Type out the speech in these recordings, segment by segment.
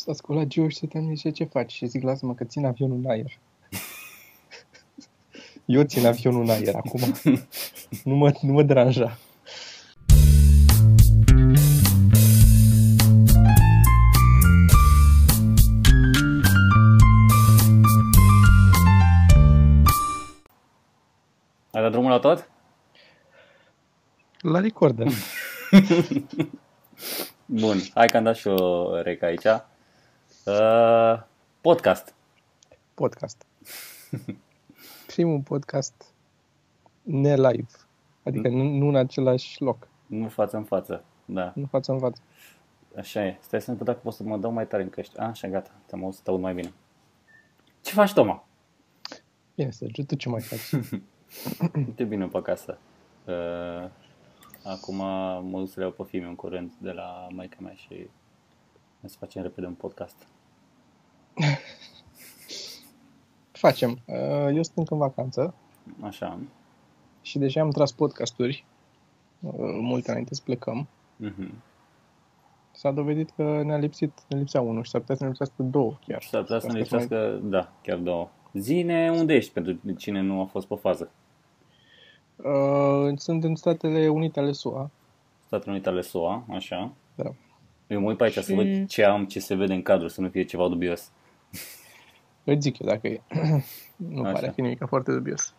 Și s-a sculat Gio și se zice, ce faci? Și zic, lasă-mă că țin avionul în aer. Eu țin avionul în aer acum. nu, mă, nu mă deranja. Ai dat drumul la tot? La recorder. Bun, hai că am dat și o rec aici. Uh, podcast. Podcast. Primul podcast ne-live. Adică nu, nu în același loc. Nu față în față, da. Nu față în față. Așa e. Stai să-mi dacă pot să mă dau mai tare în căști. A, așa, gata. Te-am auzit aud mai bine. Ce faci, Toma? Bine, Sergiu, tu ce mai faci? Uite bine pe acasă. Uh, acum mă duc să le iau pe filme în curând de la maica mea și să facem repede un podcast. Facem. Uh, Eu sunt încă în vacanță Așa. și deja am tras podcasturi uh, multe înainte să plecăm. Mm-hmm. S-a dovedit că ne-a lipsit, ne lipsea unul și s-ar putea să ne lipsească două chiar. S-ar putea să ne Asta sunt mai- lipsească, da, chiar două. Zine unde ești pentru cine nu a fost pe fază. Uh, sunt în Statele Unite ale SUA. Statele Unite ale SUA, așa. Da. Eu mă uit pe aici să Și- văd ce am, ce se vede în cadru, să nu fie ceva dubios. Îți zic eu dacă e. nu Așa. pare a fi nimic foarte dubios.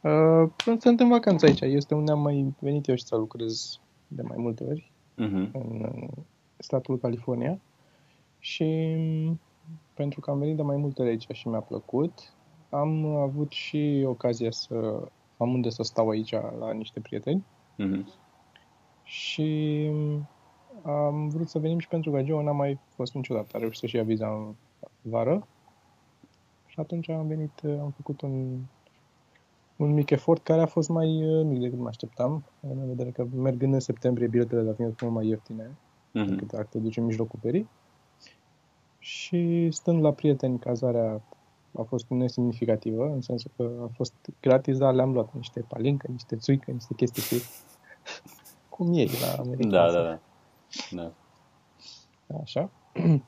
Uh, sunt în vacanță aici. Este unde am mai venit eu și să lucrez de mai multe ori, Mhm. în uh, statul California. Și m, pentru că am venit de mai multe ori aici și mi-a plăcut, am avut și ocazia să am unde să stau aici la niște prieteni Mhm. și m, am vrut să venim și pentru că Joe n-a mai fost niciodată. A reușit să-și ia viza în vară și atunci am venit, am făcut un, un mic efort care a fost mai uh, mic decât mă așteptam, în vedere că mergând în septembrie biletele de avion sunt mult mai ieftine Mhm. decât dacă te duci în mijlocul perii. Și stând la prieteni, cazarea a fost nesemnificativă, în sensul că a fost gratis, dar le-am luat niște palincă, niște țuică, niște chestii cu cum e la americani. Da, da, da. da. Așa.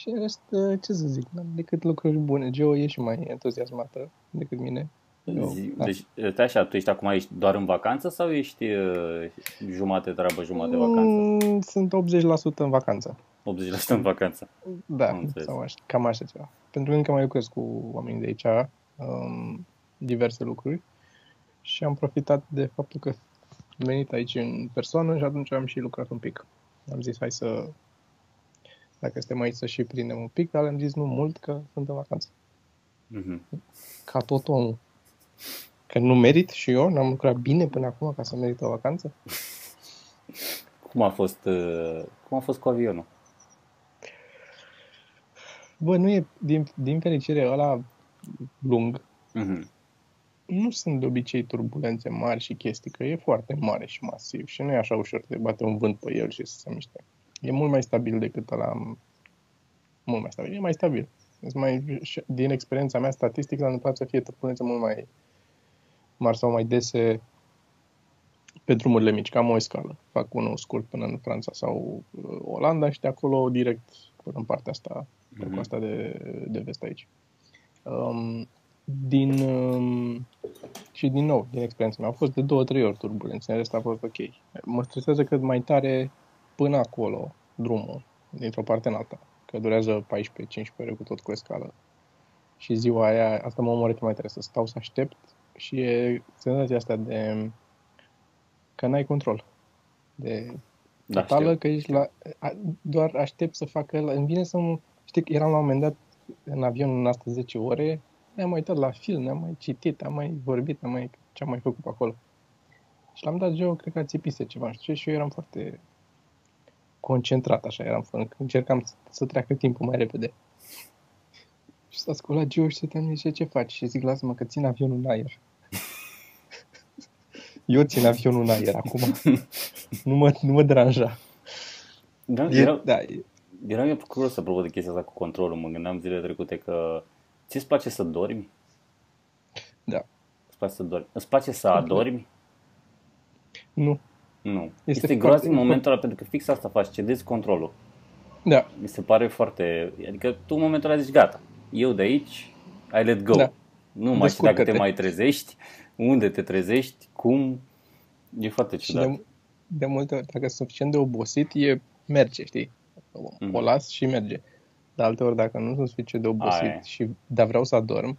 și în rest, uh, ce să zic, n-am decât lucruri bune. Geo e și mai entuziasmată decât mine. Eu, Zi- da. Deci, stai așa, tu ești acum aici doar în vacanță sau ești uh, jumate treabă, jumate vacanță? Mm, Sunt 80% în vacanță. 80% în vacanță. Da, Am înțeles. sau așa, cam așa ceva. Pentru că încă mai lucrez cu oamenii de aici, um, diverse lucruri și am profitat de faptul că am venit aici în persoană și atunci am și lucrat un pic. Am zis, hai să, dacă suntem aici să și prindem un pic, dar am zis nu mult, că sunt în vacanță. Mhm. Ca tot omul. Că nu merit și eu, n-am lucrat bine până acum ca să merit o vacanță. Cum a fost, uh, cum a fost cu avionul? Bă, nu e, din, din fericire, ăla lung, Mhm. nu sunt de obicei turbulențe mari și chestii, că e foarte mare și masiv și nu e așa ușor de bate un vânt pe el și să se miște. E mult mai stabil decât ăla, mult mai stabil, e mai stabil. Îți mai, și din experiența mea statistică, s-a întâmplat să fie turbulențe mult mai mari sau mai dese pe drumurile mici, cam o escală. Fac unul scurt până în Franța sau uh, Olanda și de acolo direct până în partea asta, pe Mhm. coasta de, de vest aici. Um, din, um, și din nou, din experiența mea, au fost de două, trei ori turbulențe, în rest a fost ok. Mă stresează cât mai tare până acolo drumul, dintr-o parte în alta, că durează 14-15 ore cu tot cu escală. Și ziua aia, asta mă omoară mai tare, să stau să aștept și e senzația asta de că n-ai control. De Da, totală, știu. că ești la, a, doar aștept să facă el. Îmi vine să mă, știi, că eram la un moment dat în avion în astea 10 ore, ne-am mai uitat la film, ne-am mai citit, am mai vorbit, am mai, ce am mai făcut pe acolo. Și l-am dat Joe, cred că a țipise ceva, nu știu ce, și eu eram foarte concentrat, așa, eram, încercam să, să treacă timpul mai repede. Și s-a sculat Joe și se zice, ce faci? Și zic, lasă-mă că țin avionul în aer. Eu țin avionul în aer acum. nu, mă, nu mă deranja. Da, E, era, da, e, eram eu curios să probă de chestia asta cu controlul. Mă gândeam zilele trecute că ți-ți place să dormi? da. Îți place să dormi? Îți place să adormi? Nu. Nu. Este Este, este foarte- groaznic momentul ăla pentru că fix asta faci, cedezi controlul. Da, Mi se pare foarte... Adică tu în momentul ăla zici, gata, eu de aici, I let go. Da. Nu mai știu dacă te Descurcă-te. mai trezești, unde te trezești, cum... E foarte și ciudat. de, de multe ori, dacă sunt suficient de obosit, e, merge, știi? Mhm. O las și merge. De alte ori, dacă nu sunt suficient de obosit, Aia e. și, dar vreau să adorm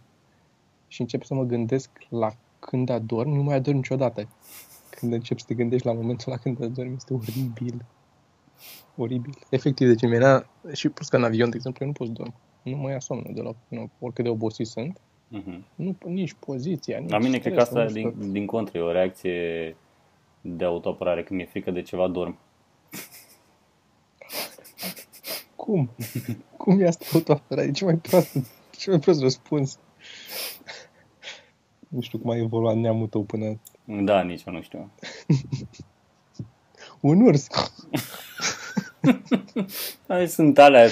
și încep să mă gândesc la când adorm, nu mai adorm niciodată. Când începi să te gândești la momentul la când adormi, este oribil. Oribil. Efectiv, deci mi era, și plus că în avion, de exemplu, eu nu pot să dorm. Nu mă ia somnul deloc. Nu, oricât de obosit sunt. Mhm. Nu, nici poziția, nici La mine cred că stresul, asta nu știu. din, din contră e o reacție de autoapărare. Când mi-e frică de ceva, dorm. Cum? Cum e asta autoapărare? E cel mai prost, cel mai prost răspuns. Nu știu cum a evoluat neamul tău până... Da, nici eu nu știu. Un urs! Ai, sunt alea,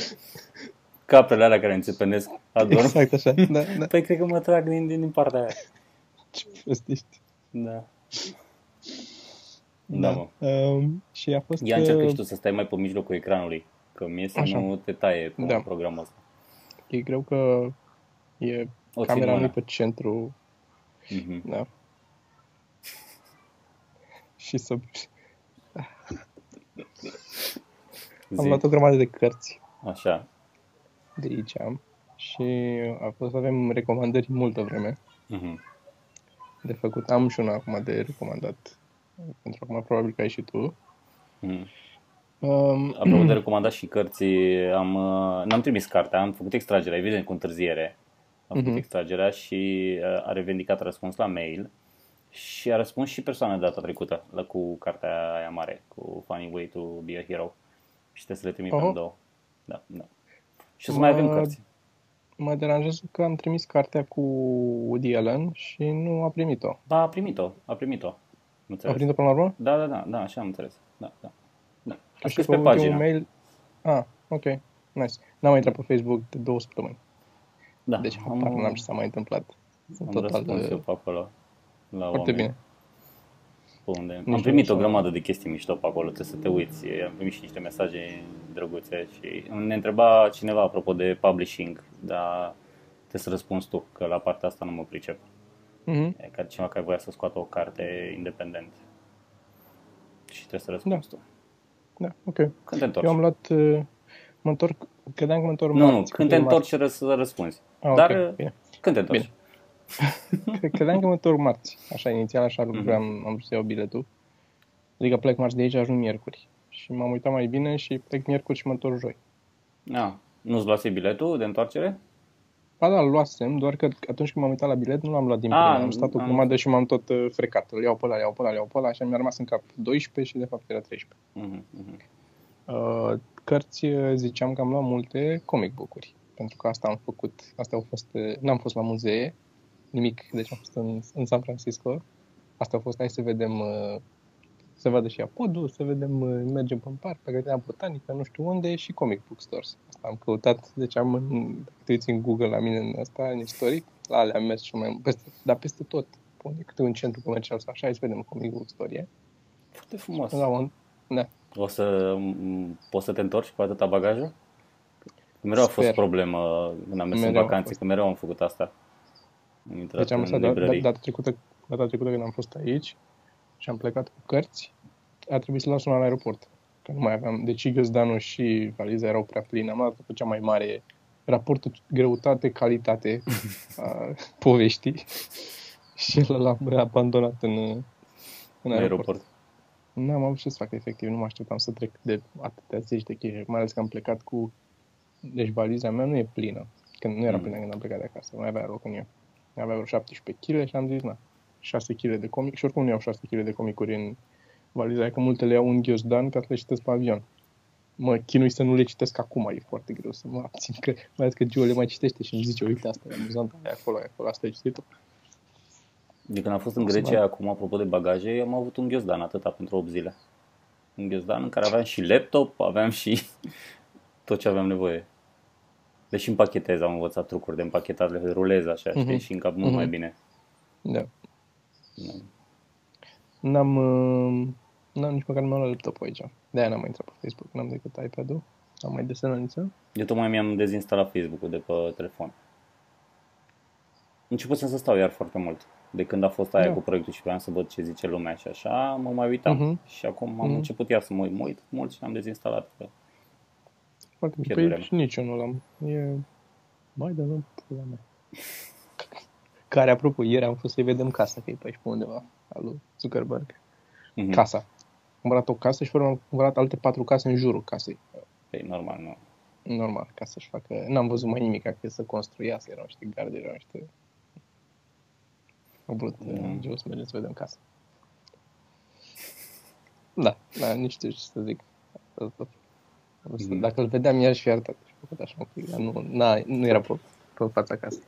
caprele alea care înțepenesc, adorm. Exact așa, da, da. Păi cred că mă trag din, din, din partea aia. Ce prost ești. Da. Da, mă. Um, și a fost... Ia încercă uh, și tu să stai mai pe mijlocul ecranului, că mie să Așa. nu te taie cu Da. programul ăsta. E greu că e O țin camera mână. nu pe centru, Mhm. da. Și să... Am Zi. luat o grămadă de cărți Așa. de aici și a fost să avem recomandări multă vreme Mhm. de făcut. Am și una acum de recomandat, pentru că acum probabil că ai și tu. Mhm. Um, Apropo de recomandat și cărți, am, uh, n-am trimis cartea, am făcut extragerea, evident cu întârziere. Am făcut Mhm. extragerea și uh, a revendicat răspuns la mail și a răspuns și persoana de data trecută la, cu cartea aia mare, cu Funny Way to be a Hero. Și trebuie să le trimit Oho. în două. Da, da. Și o să mai avem Mă- cărți. mă deranjează că am trimis cartea cu Woody Allen și nu a primit-o. Ba, a primit-o, a primit-o. Nu A înțeles. primit-o până la urmă? Da, da, da, da, așa am înțeles. Da, da. da. Aș Și scris pe pe ultimul pagină. mail... Ah, ok. Nice. N-am mai intrat pe Facebook de două săptămâni. Da, Deci, am, habar n-am ce s-a mai întâmplat. Sunt am total... răspuns eu uh, pe acolo. La Foarte oameni. bine. Pe unde... nu Am primit știu, o așa- grămadă de chestii mișto pe acolo, trebuie să te uiți. Am primit și niște mesaje drăguțe și ne întreba cineva apropo de publishing, dar trebuie să răspunzi tu, că la partea asta nu mă pricep. Mhm. E ca cineva care voia să scoată o carte independent. Și trebuie să răspunzi tu. Da, ok. Când te întorci? Eu am luat... uh, Mă întorc... Credeam că mă întorc Nu, nu, marți, când că te e întorci ră- să răspunzi. Ah, ok, Dar bine. când te întorci? Cre- Credeam că mă întorc marți. Așa, inițial așa Mhm. vreau, am vrut să iau biletul. Adică plec marți de aici, ajung miercuri. Și m-am uitat mai bine și plec miercuri și mă întorc joi. Da. Nu-ți luase biletul de întoarcere? Ba da, îl luasem, doar că atunci când m-am uitat la bilet nu l-am luat din Ah, prima. Am stat o am- grămadă și m-am tot uh, frecat. Îl iau pe ăla, îl iau pe ăla, îl iau pe ăla și mi-a rămas în cap 12 și de fapt era 13. Mhm, mhm. Uh, cărți, uh, ziceam că am luat multe comic book-uri. Pentru că asta am făcut, astea au fost, uh, n-am fost la muzee, nimic, deci am fost în, în San Francisco. Asta a fost, hai să vedem, uh, să vadă și apodul, să vedem, uh, mergem pe parc, pe grădina botanică, nu știu unde, și comic book stores. Asta am căutat, deci am, în, dacă te uiți în Google la mine în asta, în istoric, la alea am mers și mai, peste, dar peste tot. Pune câte un centru comercial sau așa, hai să vedem comic book store e. Foarte frumos. La un, da, O să m, poți să te întorci cu atâta bagajul? Că mereu a fost Sper. problemă când am mers în Mereu a vacanțe, fost. că mereu am făcut asta. Am intrat Deci am în lăsat da- da- librării. data trecută, data trecută când am fost aici și am plecat cu cărți, a trebuit să las una la aeroport. Că nu mai aveam, deci găzdanul și valiza erau prea pline. Am luat pe cea mai mare raportul greutate-calitate a poveștii și el l-am abandonat în, în în aeroport. aeroport. N-am avut ce să fac efectiv, nu mă așteptam să trec de atâtea zeci de chestii, mai ales că am plecat cu... Deci valiza mea nu e plină, când nu era Mm. plină când am plecat de acasă, mai avea loc în ea. Avea vreo 17 kg și am zis, na, 6 kg de comic și oricum nu iau 6 kg de comicuri în valiza aia, că multe le iau în ghiozdan ca să le citesc pe avion. Mă chinui să nu le citesc acum, e foarte greu să mă abțin, că, mai ales că Gio le mai citește și îmi zice, uite asta e amuzant, aia acolo, aia acolo, asta e citit De când am fost în O să Grecia, mai- acum, apropo de bagaje, am avut un ghiozdan, atâta, pentru 8 zile. Un ghiozdan în care aveam și laptop, aveam și tot ce aveam nevoie. Deci împachetez, am învățat trucuri de împachetat, le rulez așa, știi, Mhm. și încap mult Mhm. mai bine. Da. Da. N-am, uh, n-am nici măcar nu m-am luat laptopul aici. De-aia n-am mai intrat pe Facebook, n-am decât iPad-ul. Am mai desenat Eu tocmai mi-am dezinstalat Facebook-ul de pe telefon. Începusem să stau iar foarte mult. De când a fost aia Da. cu proiectul și vreau să văd ce zice lumea și așa, mă mai uitam. Mhm. Și acum am Mhm. început iar să mă uit, mă uit mult și am dezinstalat. Că... Foarte bine. Pierd Păi vremea. și nici eu nu l-am. E... Mai da, nu, pula mea. Care, apropo, ieri am fost să-i vedem casa, că e pe aici pe undeva, al lui Zuckerberg. Mhm. Casa. Am cumpărat o casă și am cumpărat alte patru case în jurul casei. Păi, normal, nu. Normal, ca să-și facă... N-am văzut mai nimic, că să construiască, erau niște garde, erau niște... Am vrut Mhm. mm. jos să mergem să vedem casa. Da, da, nici știu ce să zic. Asta- asta- Mhm. Dacă îl vedeam, i-aș fi arătat. Și făcut așa un pic, dar nu, n-a, nu era pe, pe fața casei.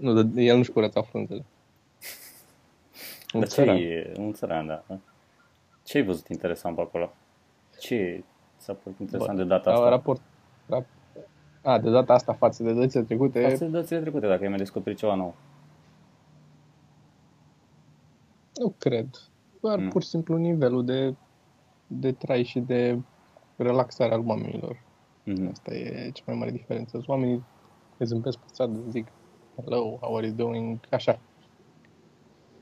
Nu, dă- el nu-și curăța frunzele. Un Dar ce țăran. e? Un țăran, da. Ce ai văzut interesant pe acolo? Ce s-a părut interesant de data La asta? Raport, rap, a, de data asta față de dățile trecute, Față de dățile trecute, dacă ai mai descoperit ceva nou. Nu cred. Doar Nu. pur și simplu nivelul de, de trai și de relaxare al oamenilor. Mhm. Asta e cea mai mare diferență. Oamenii te zâmbesc pe stradă, zic hello, how are you doing, așa.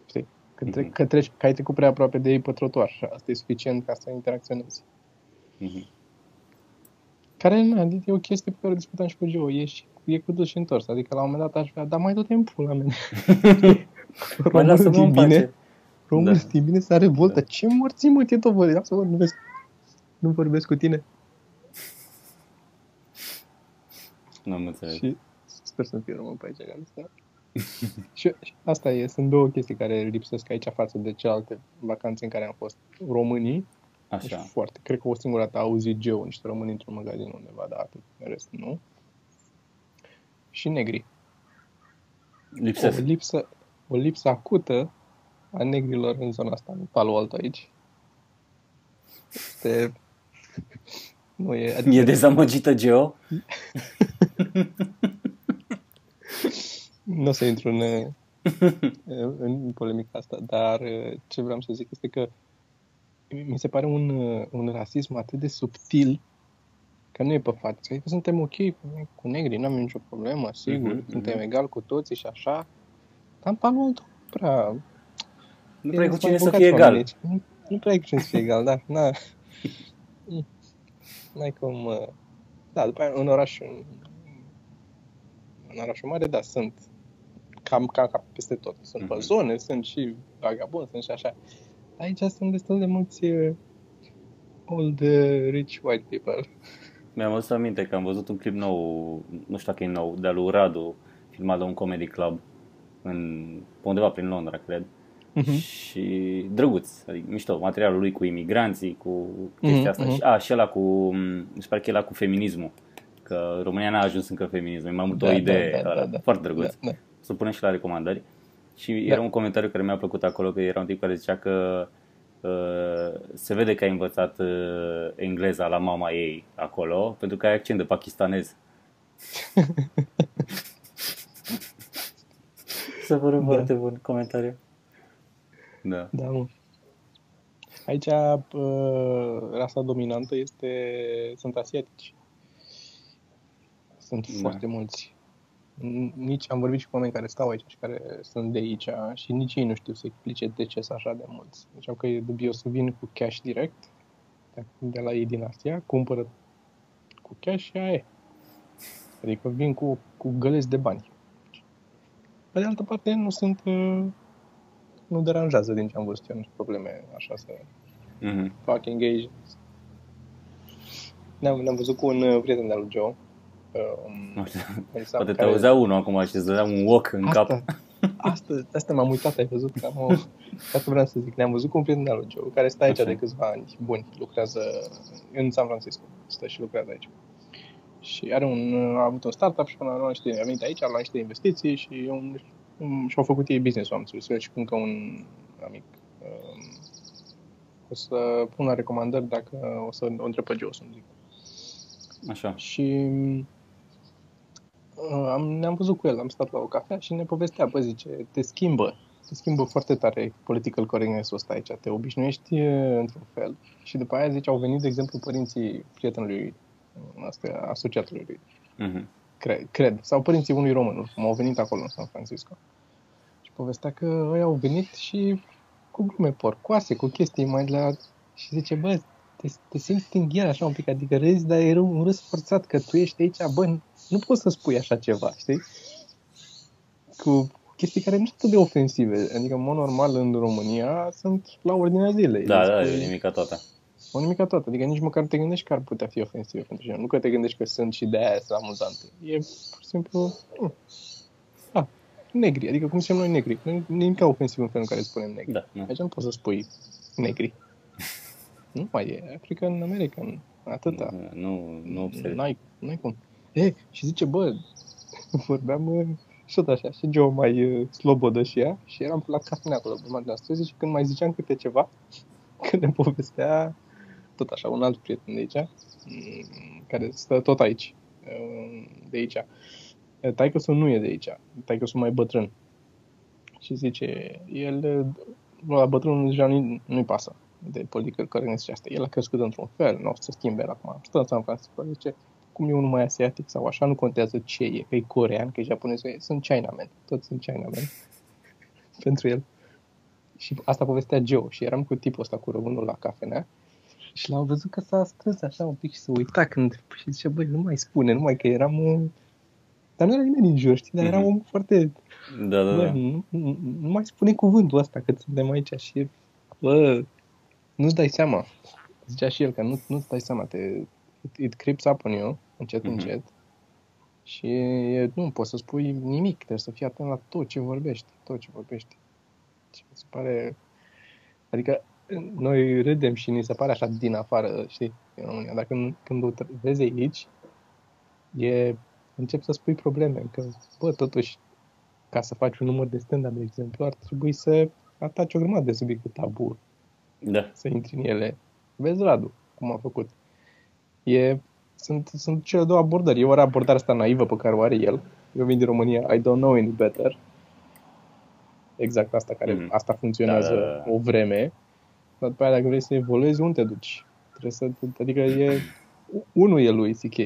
Știi? Că, tre- Mhm. că, treci, că ai trecut prea aproape de ei pe trotuar și asta e suficient ca să interacționezi. Mhm. Care na, e o chestie pe care o discutam și cu Joe. E, și, e cu dus și întors. Adică la un moment dat aș vrea, dar mai du-te în pula mea. Mai lasă-mă în bine. pace. Românul Da. știi bine să revoltă. Da. Ce morții mă, te tot vorbi. Lasă mă, nu vezi. Nu vorbesc cu tine. Nu am înțeles. Și sper să fie român pe aici. care asta. și, și asta e, sunt două chestii care lipsesc aici față de celelalte vacanțe în care am fost. Românii, deci Așa. foarte, cred că o singură dată a auzit Geo niște români într-un magazin undeva, dar atât, în rest nu. Și negri. O Lipsesc. lipsă, o lipsă acută a negrilor în zona asta, în Palo Alto aici. Este... Nu e... Adică, E dezamăgită Geo? Nu o să intru în, în polemica asta, dar ce vreau să zic este că mi se pare un, un rasism atât de subtil că nu e pe față. Adică suntem ok cu negri, nu avem nicio problemă, sigur, Mhm, suntem mhm. egali cu toții și așa, dar în Palo Alto prea... Nu prea e cu Sunt cine să avocați fie egal. oamenii aici. Nu, nu prea e cu cine să fie egal, da. Na. N-ai cum... uh, Da, după aia în oraș, în, în orașul mare, da, sunt cam, cam, cam peste tot. Sunt pe Mhm. zone, sunt și vagabonzi, sunt și așa. Aici sunt destul de mulți uh, old uh, rich white people. Mi-am adus aminte că am văzut un clip nou, nu știu dacă e nou, de-al lui Radu, filmat la un comedy club în, pe undeva prin Londra, cred. Mhm. Și drăguț, adică mișto, materialul lui cu imigranții, cu chestia Mhm, asta. mhm. Și, a, și ăla cu, mi se pare că e ăla cu feminismul. Că România n-a ajuns încă feminism, e mai mult Da, o da, idee, da, da, ăla, da. foarte drăguț. Da, da. Să punem și la recomandări. Și Da. era un comentariu care mi-a plăcut acolo, că era un tip care zicea că uh, se vede că ai învățat uh, engleza la mama ei acolo, pentru că ai accent de pakistanez. Să vă Da. foarte bun comentariu. Da. Da, mă. Aici uh, rasa dominantă este sunt asiatici. Sunt Da. foarte mulți. N- Nici am vorbit și cu oameni care stau aici și care sunt de aici și nici ei nu știu să explice de ce sunt așa de mulți. Ziceau că e dubios să vin cu cash direct de- de la ei din Asia, cumpără cu cash și aia e. Adică vin cu, cu găleți de bani. Pe de altă parte, nu sunt uh, nu deranjează din ce am văzut eu, nu sunt probleme așa să Mhm. fac engage. Ne-am, ne-am văzut cu un uh, prieten de-al lui Joe. Um, Elsa, Poate te care- auzea unul acum și îți dădea un walk în cap. Asta, asta, asta m-am uitat, ai văzut că am o... Asta vreau să zic. Ne-am văzut cu un prieten de-al lui Joe, care stă aici Așa. de câțiva ani buni. Lucrează în San Francisco. Stă și lucrează aici. Și are un, a avut un startup și până la urmă niște, a venit aici, la niște investiții și, un, un, și-au făcut ei business-ul, am înțeles. Eu și cu încă un amic. Um, o să pun la recomandări dacă o să o întreb pe Joe să-mi zic. Așa. Și uh, am, ne-am văzut cu el, am stat la o cafea și ne povestea, bă, zice, te schimbă, te schimbă foarte tare political correctness-ul ăsta aici, te obișnuiești uh, într-un fel și după aia, zice, au venit, de exemplu, părinții prietenului Asta e asociatului lui. Mhm. Cred, cred. Sau părinții unui român, cum au venit acolo în San Francisco. Și povestea că ei au venit și cu glume porcoase, cu chestii mai de la... Și zice, bă, te, te simți în ghiar așa un pic, adică râzi, dar e un râs forțat că tu ești aici, bă, nu poți să spui așa ceva, știi? Cu chestii care nu sunt atât de ofensive. Adică, în mod normal, în România sunt la ordinea zilei. Da, Îți da, spui- e nimica toată. O nimica toată. Adică nici măcar nu te gândești că ar putea fi ofensiv pentru tine. Nu că te gândești că sunt și de aia sunt amuzante. E pur și simplu... mm. Ah, negri. Adică cum zicem noi negri. Nu e nimic ofensiv în felul în care spunem negri. Da, nu. Aici nu poți să spui negri. nu mai e. African American. Atâta. Nu, nu observ. N-ai, n-ai cum. E, și zice, bă, vorbeam uh, și tot așa, și Joe mai uh, slobodă și ea, și eram la cafenea acolo, pe marginea străzii, și când mai ziceam câte ceva, când ne povestea, tot așa, un alt prieten de aici, mm, care stă tot aici, uh, de aici. taică să nu e de aici, taică să mai bătrân. Și zice, el, uh, la bătrânul deja nu-i, nu-i pasă de politică correctness și asta. El a crescut într-un fel, nu o să se schimbe el acum. Stă în San Francisco, zice, cum e unul mai asiatic sau așa, nu contează ce e, că e corean, că e japonez, e- sunt Chinamen, toți sunt Chinamen pentru el. Și asta povestea Joe și eram cu tipul ăsta cu românul la cafenea și l-am văzut că s-a strâns așa un pic și se uita când și zice, băi, nu mai spune, numai că eram un... Dar nu era nimeni în jur, știi, dar era Mhm. un foarte Da, da, Bă, da. nu, nu, nu mai spune cuvântul ăsta că suntem aici și bă, nu-ți dai seama. Zicea și el că nu, nu-ți dai seama, te, it, it creeps up on you, încet, Mhm. încet. Și e, nu poți să spui nimic, trebuie să fii atent la tot ce vorbești, tot ce vorbești. Și mi se pare, adică noi râdem și ni se pare așa din afară, știi, în România, dar când, când o vezi aici, e, încep să spui probleme, că, bă, totuși, ca să faci un număr de stand-up, de exemplu, ar trebui să ataci o grămadă de subiecte tabu, Da. să intri în ele. Vezi Radu, cum a făcut. E, sunt, sunt cele două abordări. E ori abordarea asta naivă pe care o are el. Eu vin din România, I don't know any better. Exact asta care, Mhm. asta funcționează Da, da, da. o vreme. Dar după aia, dacă vrei să evoluezi, unde te duci? Trebuie să, adică e, unul e lui CK.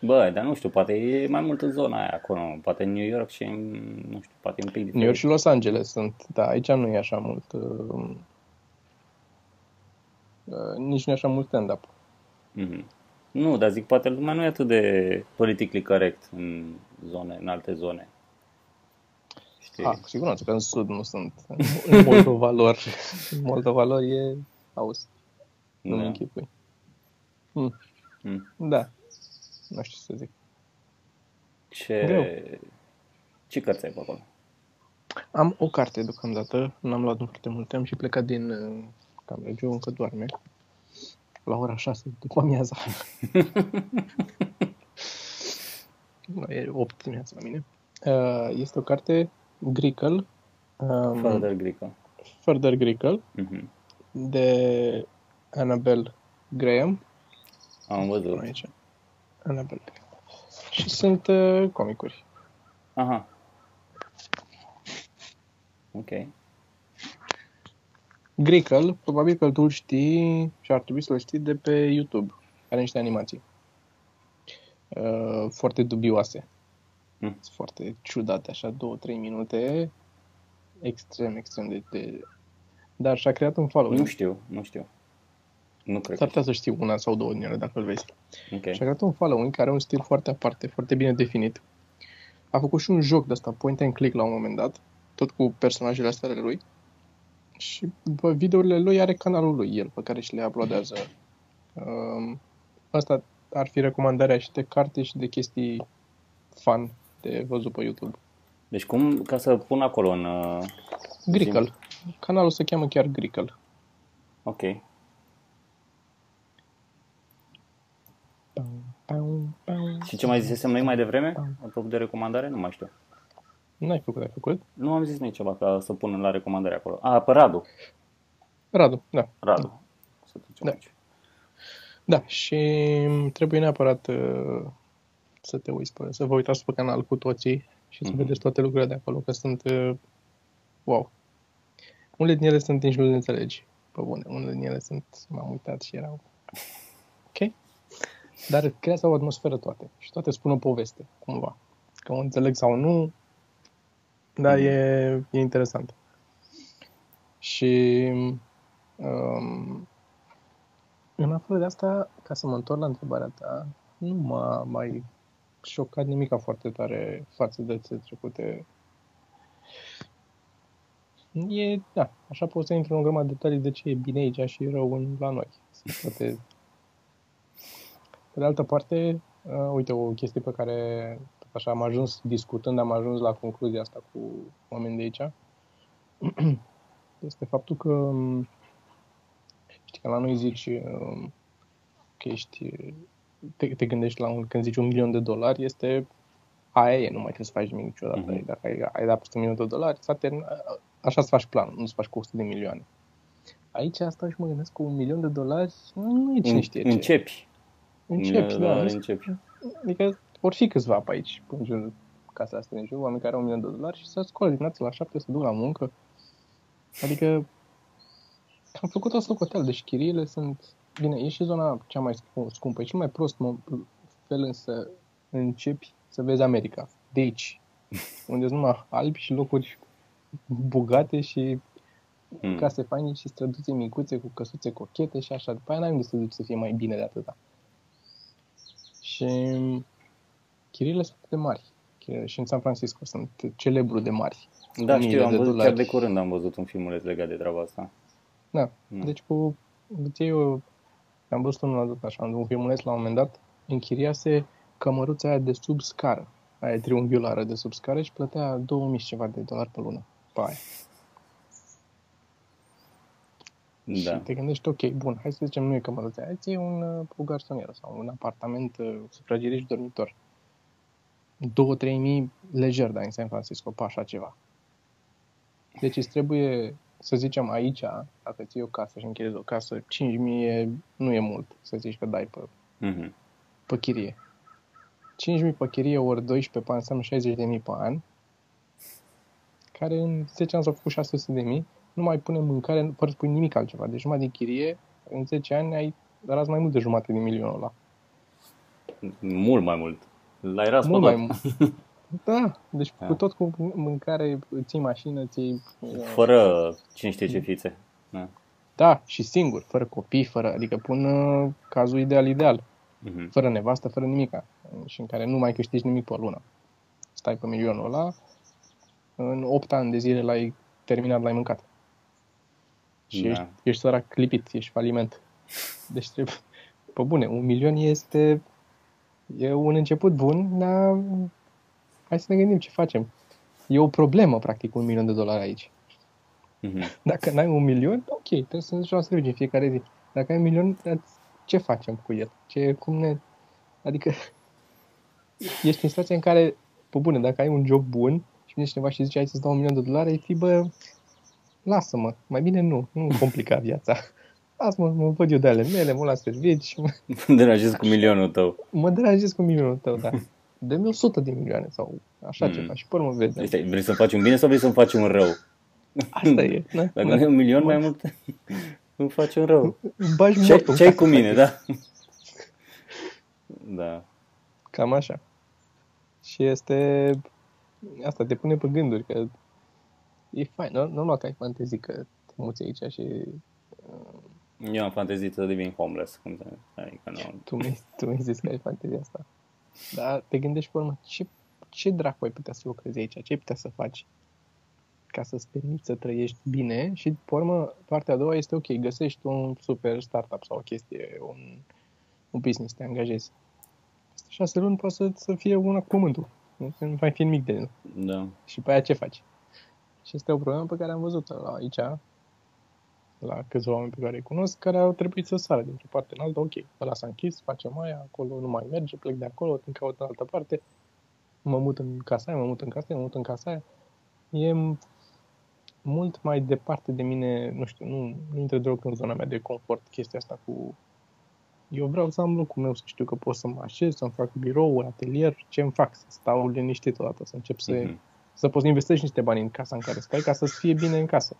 Bă, dar nu știu, poate e mai mult în zona aia acolo, poate în New York și în, nu știu, poate e un pic diferit. New York și Los Angeles sunt, da, aici nu e așa mult, uh, uh, nici nu e așa mult stand-up. Mhm. Nu, dar zic, poate lumea nu e atât de politically corect în zone, în alte zone. Știi? Ah, cu siguranță că în sud nu sunt. În Moldova lor, în Moldova lor e aus, nu da. mi închipui. Mm, Mm. da, nu știu ce să zic. Ce, Greu. ce cărți ai pe acolo? Am o carte deocamdată, n-am luat nu foarte multe, am și plecat din uh, cameră, Joe încă doarme. La ora 6 după amiaza. Nu, e 8 dimineața la mine. Uh, este o carte Grickle, um, Further Greco. Further Grickle, Mhm. de Annabel Graham. Am văzut. Aici. Annabel Graham. Și sunt uh, comicuri. Aha. Ok. Grickle, probabil că tu îl știi și ar trebui să-l știi de pe YouTube. Are niște animații. Uh, foarte dubioase. Mm. Sunt foarte ciudate, așa, două, trei minute. Extrem, extrem de... de... Dar și-a creat un following. Nu știu, nu știu. Nu cred S-ar că putea să știi una sau două din ele dacă îl vezi. Ok. Și-a creat un following care are un stil foarte aparte, foarte bine definit. A făcut și un joc de asta, point and click la un moment dat, tot cu personajele astea ale lui. Și după videourile lui are canalul lui, el, pe care și le uploadează. Um, asta ar fi recomandarea și de carte și de chestii fun de văzut pe YouTube. Deci cum, ca să pun acolo în... Uh, Grickle. Canalul se cheamă chiar Grickle. ok. Pau, pau, pau. Și ce mai zisesem noi mai devreme? Apropo de recomandare? Nu mai știu. N-ai făcut, ai făcut? Nu am zis nici ceva ca să pun la recomandare acolo. A, pe Radu. Radu, da. Radu. Să trecem Da. aici. Da, și trebuie neapărat uh, să te uiți pe, să vă uitați pe canal cu toții și să Mhm. vedeți toate lucrurile de acolo, că sunt, uh, wow. Unele din ele sunt nici nu le înțelegi, pe bune. Unele din ele sunt, m-am uitat și erau, Ok? Dar creează o atmosferă toate. Și toate spun o poveste, cumva. Că o înțeleg sau nu, dar mm. e, e interesant. Și um, în afară de asta, ca să mă întorc la întrebarea ta, nu m-a mai șocat nimic foarte tare față de țări trecute. E, da, așa pot să intru în o grămadă de detalii de ce e bine aici și rău în, la noi. Poate... Pe de altă parte, uh, uite, o chestie pe care așa am ajuns discutând, am ajuns la concluzia asta cu oameni de aici, este faptul că um, știi că la noi zici um, că ești te, te gândești la un, când zici un milion de dolari, este aia e, nu mai trebuie să faci nimic niciodată. Uh-huh. Dacă ai, ai dat peste un milion de dolari, te, așa să faci planul, nu să faci cu 100 de milioane. Aici asta și mă gândesc cu un milion de dolari, nu e cine știe ce. Începi. Începi, da. Începi. Adică vor fi câțiva pe aici, în jurul casa asta din jur, oameni care au un milion de dolari și să scoală dimineața la șapte să duc la muncă. Adică am făcut o socoteală, deci chiriile sunt Bine, e și zona cea mai scumpă. E cel mai prost fel însă începi să vezi America. De aici. Unde sunt numai albi și locuri bogate și mm. case faine și străduțe micuțe cu căsuțe cochete și așa. După aia n-ai unde să duci să fie mai bine de atâta. Și chirile sunt de mari. Și în San Francisco sunt celebru de mari. Da, știu, am văzut, chiar de curând am văzut un filmuleț legat de treaba asta. Da, mm. deci cu îți iei o am văzut unul așa, un filmuleț la un moment dat, închiriase cămăruța aia de sub scară, aia triunghiulară de sub scară și plătea 2000 ceva de dolari pe lună pe aia. Da. Și te gândești, ok, bun, hai să zicem, nu e cămăruța aia, ți un, uh, o garsonieră sau un apartament, uh, sufrageriș dormitor. 2-3 mii lejer, da, în San Francisco, pe așa ceva. Deci îți trebuie să zicem aici, dacă ții o casă și închiriezi o casă, 5.000 nu e mult să zici că dai pe, uh-huh. pe chirie. 5.000 pe chirie ori 12 pe an înseamnă 60.000 pe an, care în 10 ani s-au făcut 600.000, nu mai pune mâncare fără să pui nimic altceva. Deci numai din chirie, în 10 ani ai ras mai mult de jumate din milionul ăla. Mult mai mult. L-ai ras mult mai mult. Da, deci da. cu tot cu mâncare, ții mașină, ții... Fără cine știe ce fițe. Da. da, și singur, fără copii, fără, adică pun uh, cazul ideal ideal. Uh-huh. Fără nevastă, fără nimica. Și în care nu mai câștigi nimic pe lună. Stai pe milionul ăla, în 8 ani de zile l-ai terminat, l-ai mâncat. Și da. ești, ești sărac clipit, ești faliment. Deci trebuie, pe bune, un milion este e un început bun, dar hai să ne gândim ce facem. E o problemă, practic, un milion de dolari aici. Mm-hmm. Dacă n-ai un milion, ok, trebuie să ne să în fiecare zi. Dacă ai un milion, ce facem cu el? Ce, cum ne... Adică ești în situația în care, pe bune, dacă ai un job bun și vine cineva și zice hai să-ți dau un milion de dolari, ai fi, bă, lasă-mă, mai bine nu, nu complica viața. Lasă-mă, mă văd eu de ale mele, mă las servici. Mă deranjez cu milionul tău. Mă deranjez cu milionul tău, da. dă-mi 100 de milioane sau așa mm. ceva și pe urmă vedem. Deci, vrei să faci un bine sau vrei să faci un rău? Asta e. Da, Dacă da. ai un milion mai mult, îmi faci un rău. Bagi ce, ce ai cu mine, da? da. Cam așa. Și este... Asta te pune pe gânduri, că e fain. Nu, nu că ai fantezii că te muți aici și... Uh... Eu am fantezit să devin homeless. Cum adică nu... Tu mi-ai, tu mi-ai zis că ai fantezia asta. Dar te gândești pe urmă, ce, ce dracu ai putea să lucrezi aici? Ce ai putea să faci ca să-ți permiți să trăiești bine și, pe urmă, partea a doua este, ok, găsești un super startup sau o chestie, un, un business, te angajezi. Peste șase luni poate să, să fie una cu pământul. Nu, nu mai fi nimic de el. Da. Și pe aia ce faci? Și este o problemă pe care am văzut-o la aici, la câțiva oameni pe care îi cunosc, care au trebuit să sară dintr-o parte în alta, ok, ăla s-a închis, facem aia, acolo nu mai merge, plec de acolo, îmi caut în altă parte, mă mut în casa aia, mă mut în casa aia, mă mut în casa aia. E mult mai departe de mine, nu știu, nu, nu intră deloc în zona mea de confort chestia asta cu... Eu vreau să am locul meu, să știu că pot să mă așez, să-mi fac birou, atelier, ce îmi fac, să stau liniștit odată, să încep să, mm-hmm. să poți să investești niște bani în casa în care stai ca să-ți fie bine în casă.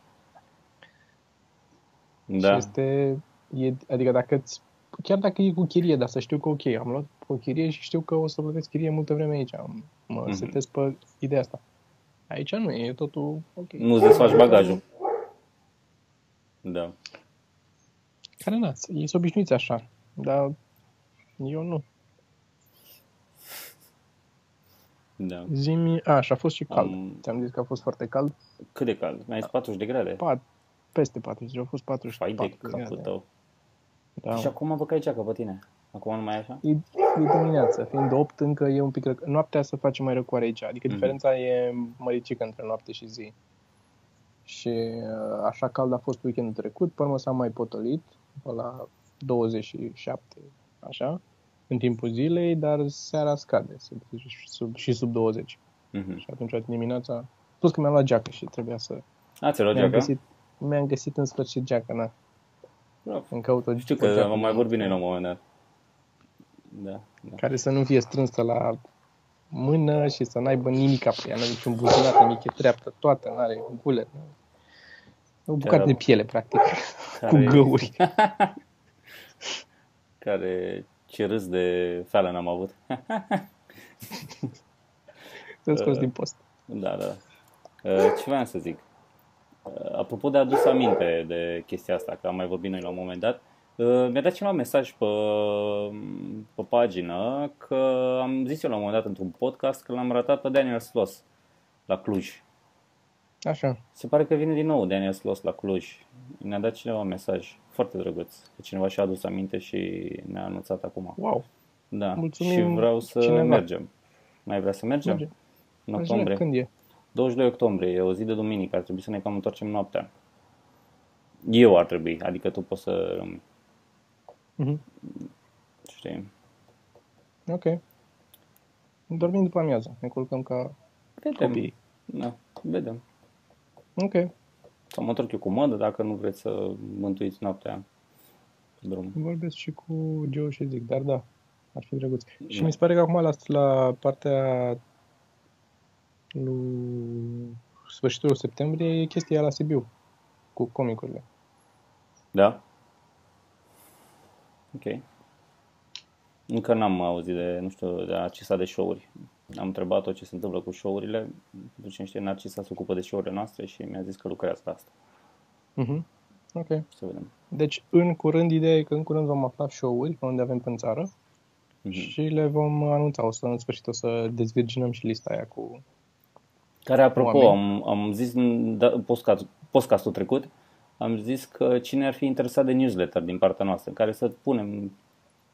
Da. Și este, e, adică dacă îți chiar dacă e cu chirie, dar să știu că ok, am luat cu chirie și știu că o să plătesc chirie multă vreme aici. Am- Mă Mhm. mm-hmm. setez pe ideea asta. Aici nu e, e totul ok. Nu-ți desfaci bagajul. Da. Care na, ei sunt obișnuiți așa, dar eu nu. Da. Zimi, a, și a fost și cald. Am- Ți-am zis că a fost foarte cald. Cât de cald? Mai zis 40 de grade? Pat, peste 40, au fost Fai 44 de capul grade. tău. Da. Și acum vă cai ceacă pe tine. Acum nu mai e așa? E, e dimineața, fiind 8 încă e un pic răc... Noaptea se face mai răcoare aici, adică Mhm. diferența e măricică între noapte și zi. Și uh, așa cald a fost weekendul trecut, pe urmă s-a mai potolit, pe la 27, așa, în timpul zilei, dar seara scade sub, sub, și sub 20. Mhm. Și atunci dimineața, plus că mi-am luat geacă și trebuia să... A, ți-ai luat Mi-am geacă? găsit, mi-am găsit în sfârșit geacă, na. Bravo. Îmi caut o, Știu o că geacă am mai vorbit noi la un moment dat. Da, da. care să nu fie strânsă la mână și să n-aibă nimic pe ea, nu are niciun buzunar, nimic, e treaptă toată, nu are gule. O bucată Care- de piele, practic, cu Care- găuri. Care ce râs de Fallon am avut. Să scos Uh. din post. Da, da. Uh, Ce voiam să zic? Uh, Apropo de adus aminte de chestia asta, că am mai vorbit noi la un moment dat, uh, mi-a dat cineva mesaj pe, pe pagină că am zis eu la un moment dat într-un podcast că l-am ratat pe Daniel Sloss la Cluj. Așa. Se pare că vine din nou Daniel Sloss la Cluj. Ne-a dat cineva un mesaj foarte drăguț, că cineva și-a adus aminte și ne-a anunțat acum. Wow. Da, Mulțumim și vreau să cineva. mergem. Mai vrea să mergem? Merge. În Așa, octombrie. când e? 22 octombrie, e o zi de duminică, ar trebui să ne cam întoarcem noaptea. Eu ar trebui, adică tu poți să rămâi, Mhm. știi? Ok. Dormim după amiază. Ne culcăm ca Vedem. copiii. Da, vedem. Ok. Sau mă întorc eu cu mădă dacă nu vreți să mântuiți noaptea pe drum. Vorbesc și cu Joe și zic, dar da, ar fi drăguț. Și Da. mi se pare că acum la, la partea lui sfârșitul septembrie e chestia aia la Sibiu cu comicurile. Da? Ok. Încă n-am auzit de, nu știu, de Narcisa de show-uri. Am întrebat-o ce se întâmplă cu show-urile. Pentru cine știe, Narcisa se ocupă de show-urile noastre și mi-a zis că lucrează la asta. Mhm. Ok. Să vedem. Deci, în curând, ideea e că în curând vom afla show-uri pe unde avem pe țară Mhm. și le vom anunța. O să, în sfârșit, o să dezvirginăm și lista aia cu... Care, apropo, Oameni. am, am zis în da, podcast, podcastul trecut, am zis că cine ar fi interesat de newsletter din partea noastră, în care să punem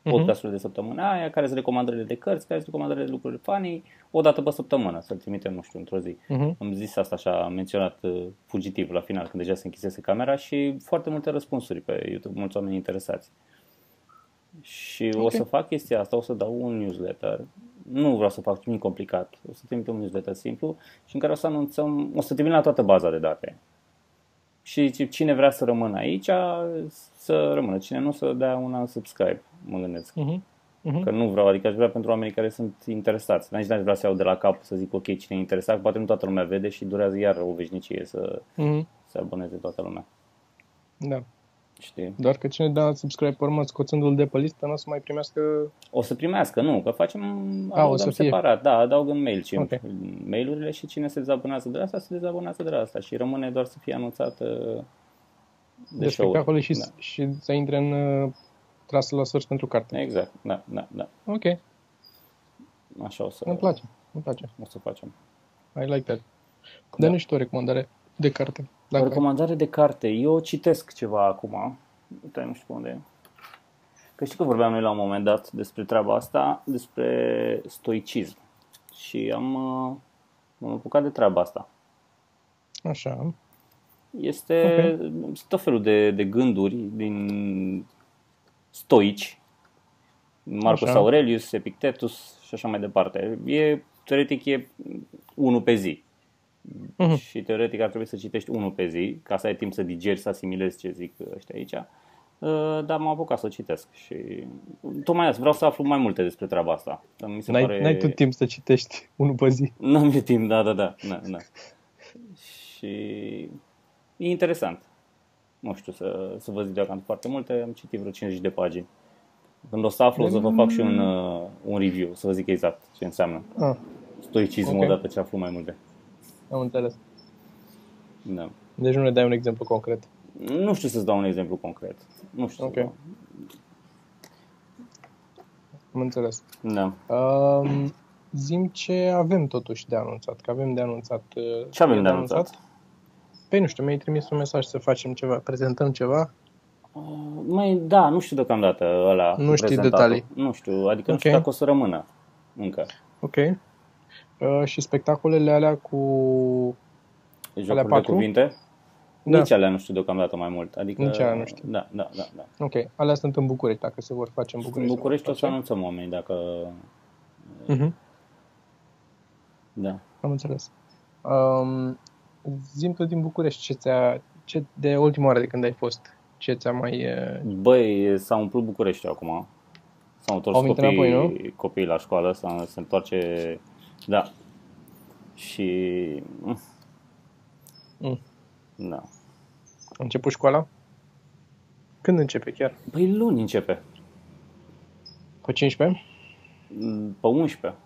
podcasturile de săptămână aia, care sunt recomandările de cărți, care sunt recomandările de lucruri funny, o dată pe săptămână, să-l trimitem, nu știu, într-o zi. Mhm. Am zis asta așa, am menționat uh, fugitiv la final, când deja se închisese camera și foarte multe răspunsuri pe YouTube, mulți oameni interesați. Și o Ok. să fac chestia asta, o să dau un newsletter. Nu vreau să fac nimic complicat. O să trimit un newsletter simplu și în care o să anunțăm, o să trimit la toată baza de date. Și ci- cine vrea să rămână aici, să rămână. Cine nu, să dea un subscribe, mă gândesc. Mhm. Mhm. Că nu vreau, adică aș vrea pentru oamenii care sunt interesați. Nici n-aș vrea să iau de la cap să zic, ok, cine e interesat, poate nu toată lumea vede și durează iar o veșnicie să Mhm. se aboneze toată lumea. Da. Știi? Doar că cine dă subscribe pe urmă, scoțându-l de pe listă, nu o să mai primească... O să primească, nu, că facem A, o adăugăm să fie. separat. Da, adaug în mail și Ok. mail-urile și cine se dezabonează de asta, se dezabonează de asta și rămâne doar să fie anunțat uh, de, de show spectacole și, și să intre în uh, trasă la search pentru carte. Exact, da, da, da. Ok, Așa o să, îmi place, îmi place. o să facem. I like that. Dă-ne Da. și tu o recomandare de carte. O Dacă... recomandare de carte. Eu citesc ceva acum. Uite, nu știu pe unde e. Că știi că vorbeam noi la un moment dat despre treaba asta, despre stoicism. Și am, uh, m-am apucat de treaba asta. Așa. Este okay. tot felul de, de gânduri din stoici, Marcus Așa. Aurelius, Epictetus și așa mai departe. E, teoretic e unul pe zi. Mhm. Și teoretic ar trebui să citești unul pe zi, ca să ai timp să digeri, să asimilezi ce zic ăștia aici. Uh, Dar m-am apucat să o citesc și tocmai asta, vreau să aflu mai multe despre treaba asta. Că Mi se N-ai, pare... n-ai tot timp să citești unul pe zi. N-am eu timp, da, da, da, da, da. Și e interesant. Nu știu, să, să vă zic deocamdată foarte multe, am citit vreo 50 de pagini. Când o să aflu, o să vă fac și un, uh, un review, să vă zic exact ce înseamnă. Ah, Stoicism Ok. odată ce aflu mai multe. Am înțeles. Da. Deci nu ne dai un exemplu concret. Nu știu să-ți dau un exemplu concret. Nu știu Ok. să dau. Am înțeles. Da. Um, zim ce avem totuși de anunțat, că avem de anunțat. uh, Ce avem e de anunțat? Păi nu știu, mi-ai trimis un mesaj să facem ceva, prezentăm ceva. Mai, da, nu știu deocamdată ăla. Nu știi prezentatul. detalii. Nu știu, adică nu știu Ok. dacă o să rămână încă. Ok. Uh, și spectacolele alea cu... Jocuri de patru? cuvinte? Da. Nici alea nu știu deocamdată mai mult. Adică, Nici alea nu știu. Da, da, da. da. Ok, alea sunt în București, dacă se vor face în În București. București o să face. anunțăm oamenii dacă... Mhm, Da. am înțeles. Um, zim tu din București, ce ți-a... Ce, de ultima oară de când ai fost, ce ți-a mai... uh, Băi, s-a umplut București acum. S-au întors Au venit copiii, înapoi, copiii la școală, să se întoarce... Da. Și... Mm. Da. A început școala? Când începe chiar? Băi, luni începe. Pe 15? Pe 11.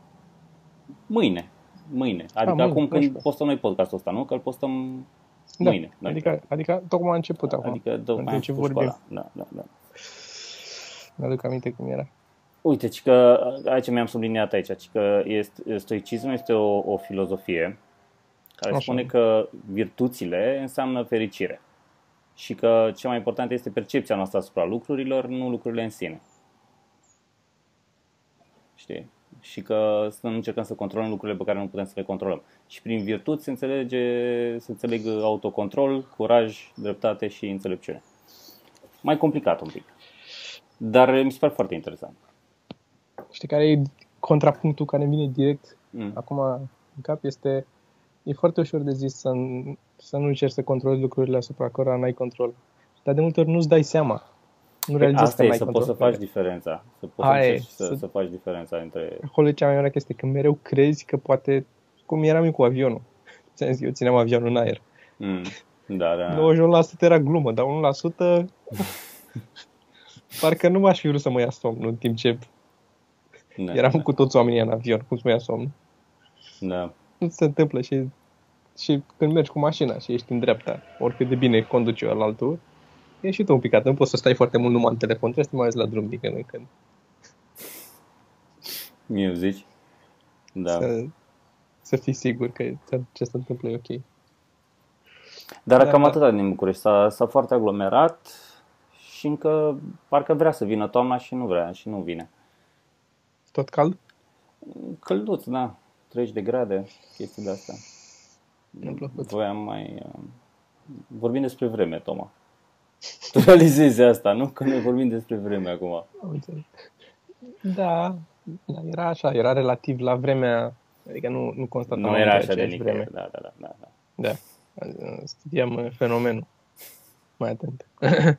Mâine. Mâine. Adică mâine, acum când 11. postăm noi podcastul ăsta, nu? Că îl postăm Da, mâine. noi. adică, adică tocmai a început acum. adică după În mai am timp ce făcut vorbim. școala. Da, da, da. Mi-aduc aminte cum era. Uite, ci că aici mi-am subliniat aici, ci că este, stoicismul este o, o filozofie care Așa. spune că virtuțile înseamnă fericire și că cea mai important este percepția noastră asupra lucrurilor, nu lucrurile în sine. Știi? Și că să nu încercăm să controlăm lucrurile pe care nu putem să le controlăm. Și prin virtuți se înțelege, se înțeleg autocontrol, curaj, dreptate și înțelepciune. Mai complicat un pic. Dar mi se pare foarte interesant. Știi care e contrapunctul care vine direct Mm. acum în cap? Este e foarte ușor de zis să, să nu încerci să controlezi lucrurile asupra cărora n-ai control. Dar de multe ori nu-ți dai seama. Nu realizezi Asta că e, n-ai să control. poți să faci diferența. Să poți Aia să, e, încerci să, să- să faci diferența între... Acolo e cea mai mare chestie, că mereu crezi că poate, cum eram eu cu avionul. Ți-am zis, eu țineam avionul în aer. Mm. Da, da. 91% era glumă, dar 1% parcă nu m-aș fi vrut să mă ia somnul în timp ce da, eram da, cu toți oamenii în avion, cum să mă ia somnul. da. Nu ți se întâmplă și, și când mergi cu mașina și ești în dreapta, oricât de bine conduci eu la altul, e și tu un picat, nu poți să stai foarte mult numai în telefon, trebuie să te mai uiți la drum din când în când. Mie zici? Da. Să, să fii sigur că ce se întâmplă e ok. Dar Da, cam da. atâta din București. S-a, s-a foarte aglomerat și încă parcă vrea să vină toamna și nu vrea și nu vine. Tot cald? Călduț, da. 30 de grade, chestii de astea. Mi-a plăcut. Voiam mai... uh, Vorbim despre vreme, Toma. Tu realizezi asta, nu? Că noi vorbim despre vreme acum. Am înțeles. Da, da, era așa, era relativ la vremea, adică nu, nu constatam Nu era încă așa de aceeași nicăieri. vreme. Da, da, da, da, da. Da, studiam uh, fenomenul. Mai atent.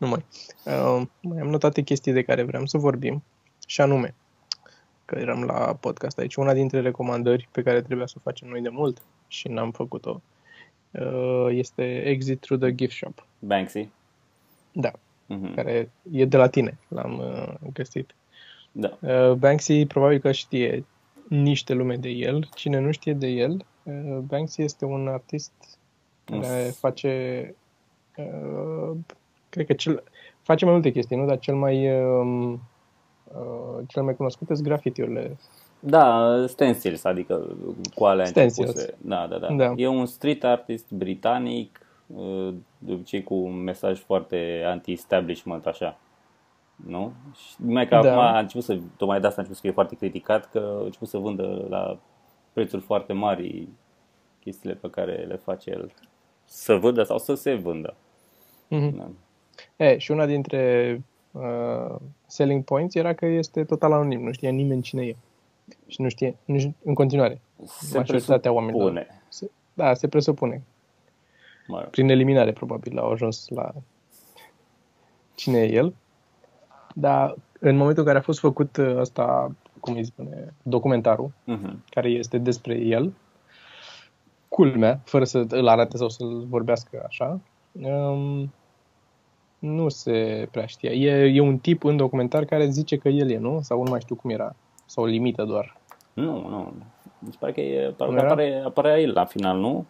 nu mai. Uh, mai am notate chestii de care vreau să vorbim, și anume, că eram la podcast aici, una dintre recomandări pe care trebuia să o facem noi de mult și n-am făcut-o, uh, este Exit Through the Gift Shop. Banksy? Da, Mhm. care e de la tine, l-am uh, găsit. Da. Uh, Banksy probabil că știe niște lume de el. Cine nu știe de el, uh, Banksy este un artist care Uf. face, uh, cred că cel, face mai multe chestii, nu? Dar cel mai, um, uh, cel mai cunoscut sunt graffiti-urile. Da, stencils, adică cu alea Stencils. începuse. Da, da, da, Da. E un street artist britanic, uh, de obicei cu un mesaj foarte anti-establishment, așa. Nu? Și numai că Da. acum a început să, tocmai de asta a început să fie foarte criticat, că a început să vândă la prețuri foarte mari chestiile pe care le face el. Să vândă sau să se vândă. Mm-hmm. Da. E, și una dintre uh, selling points era că este total anonim, nu știa nimeni cine e. Și nu știe, nici în continuare. Se Majoritatea oamenilor. presupune. Se, da, se presupune. Mă rog. prin eliminare probabil au ajuns la cine e el. Dar în momentul în care a fost făcut uh, ăsta, cum îi spune, documentarul, Mhm. care este despre el, culmea, fără să îl arate sau să-l vorbească așa, um, Nu se prea știa. E, e un tip în documentar care zice că el e, nu? Sau nu mai știu cum era. Sau o limită doar. Nu, nu. Mi se pare că e, parcă Nu era? apare, apare el la final, nu?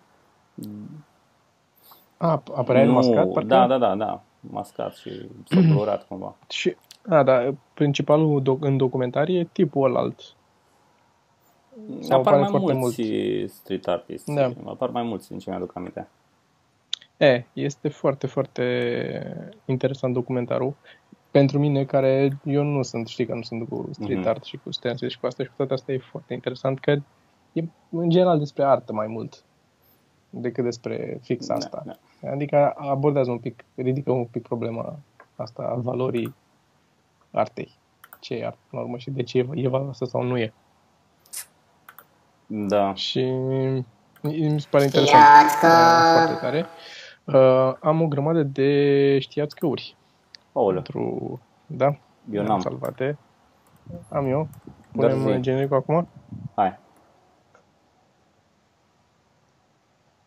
A, apărea el nu, mascat, parcă? Da, da, da, da. Mascat și s-a colorat cumva. Și, a, da, principalul doc- în documentar e tipul ălalt. Sau apar apare mai foarte mulți street artists. Da. Apar mai mulți din ce mi-aduc aminte. E, este foarte, foarte interesant documentarul. Pentru mine, care eu nu sunt, știi că nu sunt cu street Mhm. art și cu stencil și cu asta și cu toate astea, e foarte interesant, că e în general despre artă mai mult decât despre fix asta. Da, da. Adică abordează un pic, ridică un pic problema asta a valorii artei. Ce e artă, în urmă, și de ce e, e valoasă sau nu e. Da. Și mi se pare interesant. uh, Foarte tare. Uh, am o grămadă de știați căuri Aoleu, pentru... Da? eu le-am n-am. Salvate. Am eu. Dar Punem zi. genericul acum? Hai.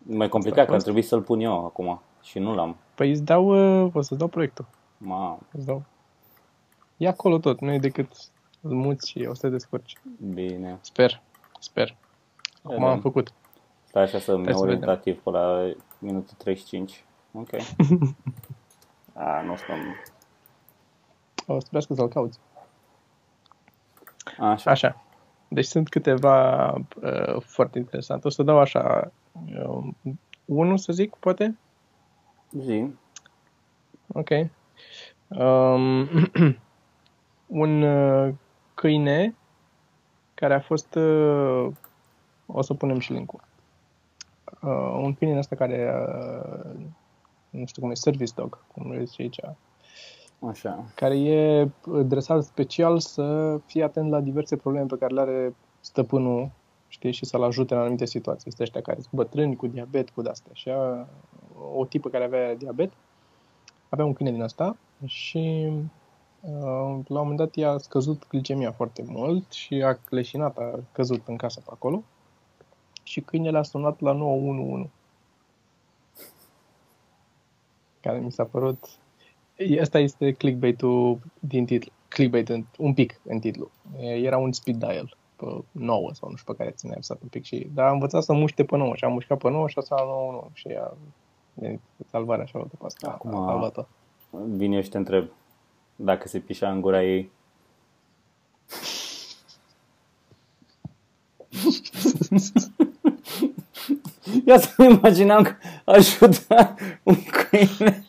E mai complicat, că ar fost? trebui să-l pun eu acum. Și nu l-am. Păi îți dau, uh, o să-ți dau proiectul. Ma, Îți dau. E acolo tot, nu e decât îl muți și o să te descurci. bine. Sper. Sper. Acum Vedem. am făcut. Stai așa să-mi Hai iau să vedem. orientativ pe la minutul 35. Ok. A, nu stăm. O să trebuiască să-l cauți. Așa. Așa. Deci sunt câteva uh, foarte interesante. O să dau așa uh, unul, să zic, poate? Zi. Ok. Um, un uh, câine care a fost... Uh, o să punem și link-ul. Uh, un câine ăsta care... Uh, nu știu cum e, service dog, cum îl zice aici. Așa. Care e dresat special să fie atent la diverse probleme pe care le are stăpânul, știi, și să-l ajute în anumite situații. Este ăștia care sunt bătrâni, cu diabet, cu de-astea. Și a, o tipă care avea diabet, avea un câine din asta și uh, la un moment dat i-a scăzut glicemia foarte mult și a cleșinat, a căzut în casă pe acolo și câinele a sunat la 911 care mi s-a părut Asta este clickbait-ul din titlu. Clickbait în, un pic în titlu. Era un speed dial pe 9 sau nu știu pe care ține apăsat un pic și dar a învățat să muște pe 9 și a mușcat pe 9 și a sunat la 9 și a venit salvarea și a luat după asta. Acum- A salvat-o. Vine eu și te întreb dacă se pișa în gura ei. Ia să-mi imaginam că ajută un câine.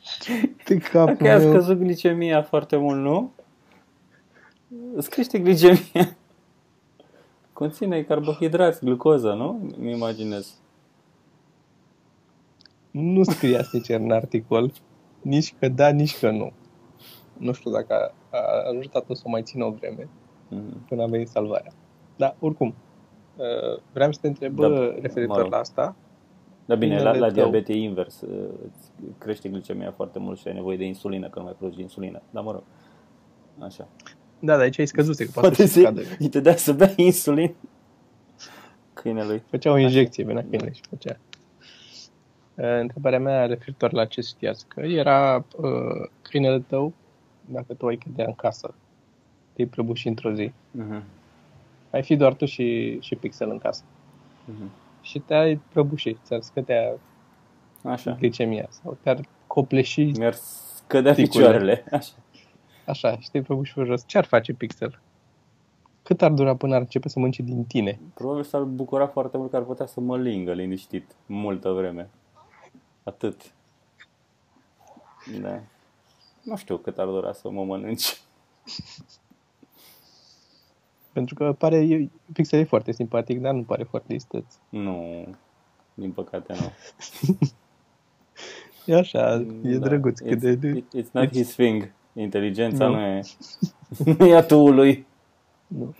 De capul Dacă i-a meu. scăzut glicemia foarte mult, nu? Îți crește glicemia. Conține carbohidrați, glucoză, nu? Mi imaginez. Nu scria sincer în articol nici că da, nici că nu. Nu știu dacă a, a ajutat-o să o mai țină o vreme Mhm. până a venit salvarea. Dar oricum, uh, vreau să te întreb Da, da, referitor mă rog. la asta. Dar bine, la, Câinele la tău. diabet e invers. Îți crește glicemia foarte mult și ai nevoie de insulină, că nu mai produci insulină. Dar mă rog, așa. Da, dar aici ai scăzuse, că poate Poate să să scadă. îi te dea să bea insulină câinelui. Făcea o injecție, venea câinele și făcea. Uh, Întrebarea mea referitor la ce știați, că era uh, câinele tău, dacă tu ai cădea în casă, te-ai prăbuși într-o zi, Mhm. ai fi doar tu și, și Pixel în casă Mhm. Și te-ai prăbuși, ți-ar scădea Așa. glicemia sau te-ar copleși, Mi-ar scădea Ticule. picioarele. Așa. așa, și te-ai prăbuși pe jos. Ce-ar face Pixel? Cât ar dura până ar începe să mănânce din tine? Probabil s-ar bucura foarte mult că ar putea să mă lingă liniștit multă vreme. Atât. Da. Nu știu cât ar dura să mă mănânci. Pentru că pare, e- Pixel e foarte simpatic, dar nu pare foarte isteț. Nu, din păcate nu. E așa, e Da. drăguț. Cât It's, de, it- it's not it's- his thing. Inteligența Nu. nu e, nu e atul lui. Nu.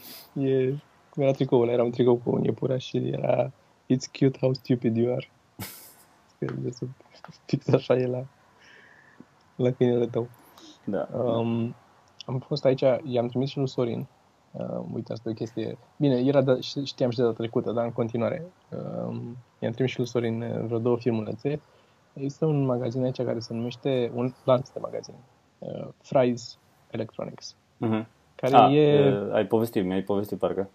E, cum era tricoul ăla? Era un tricou cu un iepuraș și era It's cute how stupid you are. Că de sub, fix așa e la, la câinele tău. Da. Um, am fost aici, i-am trimis și lui Sorin. Uh, uite, asta e o chestie. Bine, era de, ș- știam și de data trecută, dar în continuare. Um, i-am trimis și lui Sorin uh, vreo două filmulețe Există un magazin aici care se numește, un lanț de magazin, uh, Fry's Electronics, Mhm. care Ah, e, uh, ai povestit, mi-ai povestit parcă.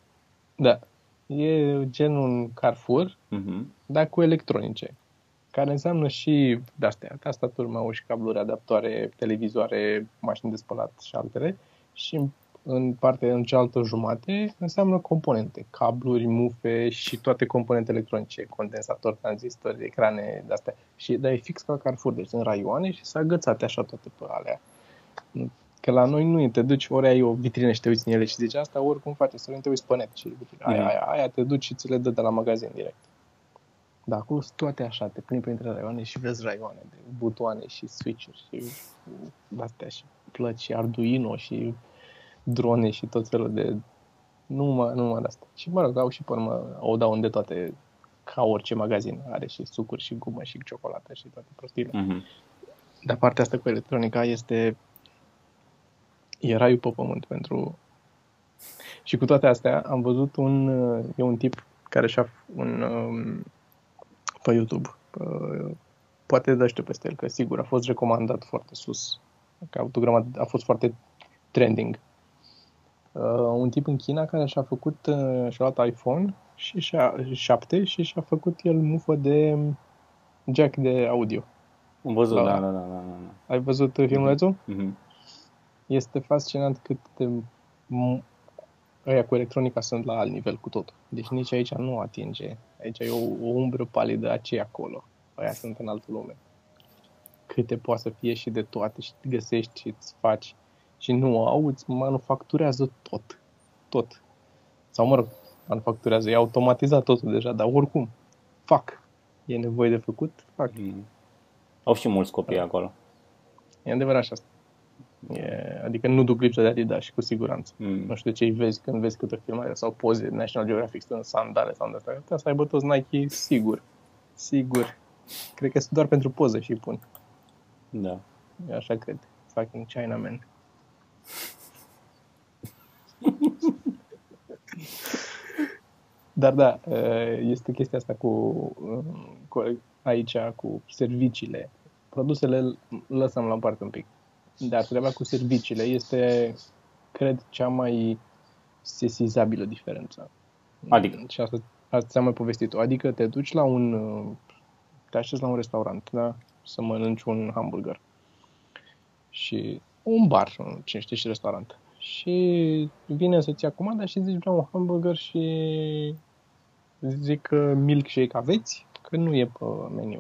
da, e gen un Carrefour, Mhm. dar cu electronice, care înseamnă și de-astea, tastaturi, mouse, cabluri, adaptoare, televizoare, mașini de spălat și altele, și în, în partea în cealaltă jumate înseamnă componente, cabluri, mufe și toate componentele electronice, condensatori, tranzistori, ecrane, de-astea. Și dar e fix ca la Carrefour, deci sunt raioane și s-a agățate așa toate pe alea. Că la noi nu e, te duci, ori ai o vitrină și te uiți în ele și zici asta, oricum face, să nu te uiți pe net și aia, Mhm. aia, aia, te duci și ți le dă de la magazin direct. Dar acolo sunt toate așa, te plimbi printre raioane și vezi raioane de butoane și switch-uri și astea și plăci și Arduino și drone și tot felul de numai, numai de asta. Și mă rog, au și pe urmă, o dau unde toate, ca orice magazin, are și sucuri și gumă și ciocolată și toate prostiile. Mhm. Dar partea asta cu electronica este e raiul pe pământ pentru și cu toate astea am văzut un e un tip care și-a un um, pe YouTube uh, poate dă știu peste el că sigur a fost recomandat foarte sus că a, avut o grămadă, a fost foarte trending uh, un tip în China care și-a făcut uh, și-a luat iPhone și și-a 7 și și-a făcut el mufă de jack de audio Am văzut, La- da, da, da, da, da. ai văzut filmulețul? Mhm. Este fascinant cât de m- ăia cu electronica sunt la alt nivel cu tot. Deci nici aici nu atinge. Aici e o, o umbră palidă a ce acolo. Aia sunt în altă lume. Câte poate să fie și de toate și găsești și îți faci. Și nu au, îți manufacturează tot. Tot. Sau mă rog, manufacturează, e automatizat totul deja, dar oricum, fac. E nevoie de făcut, fac. Mhm. Au și mulți copii Da. acolo. E adevărat și asta. E, adică nu duc lipsă de Adidas și cu siguranță. Mm. Nu știu ce îi vezi când vezi câte filmare sau poze de National Geographic stând în sandale sau de astea. Putea să aibă toți Nike sigur. Sigur. Cred că sunt doar pentru poză și îi pun. Da. Eu așa cred. Fucking Chinaman. Dar da, este chestia asta cu, cu aici, cu serviciile. Produsele îl lăsăm la o parte un pic. Dar treaba cu serviciile este, cred, cea mai sesizabilă diferență. Adică? Și asta, asta ți-am mai povestit-o. Adică te duci la un, te așezi la un restaurant, da? Să mănânci un hamburger. Și un bar, cine știe și restaurant. Și vine să-ți ia comanda și zici vreau un hamburger și zic că milkshake aveți? Că nu e pe meniu.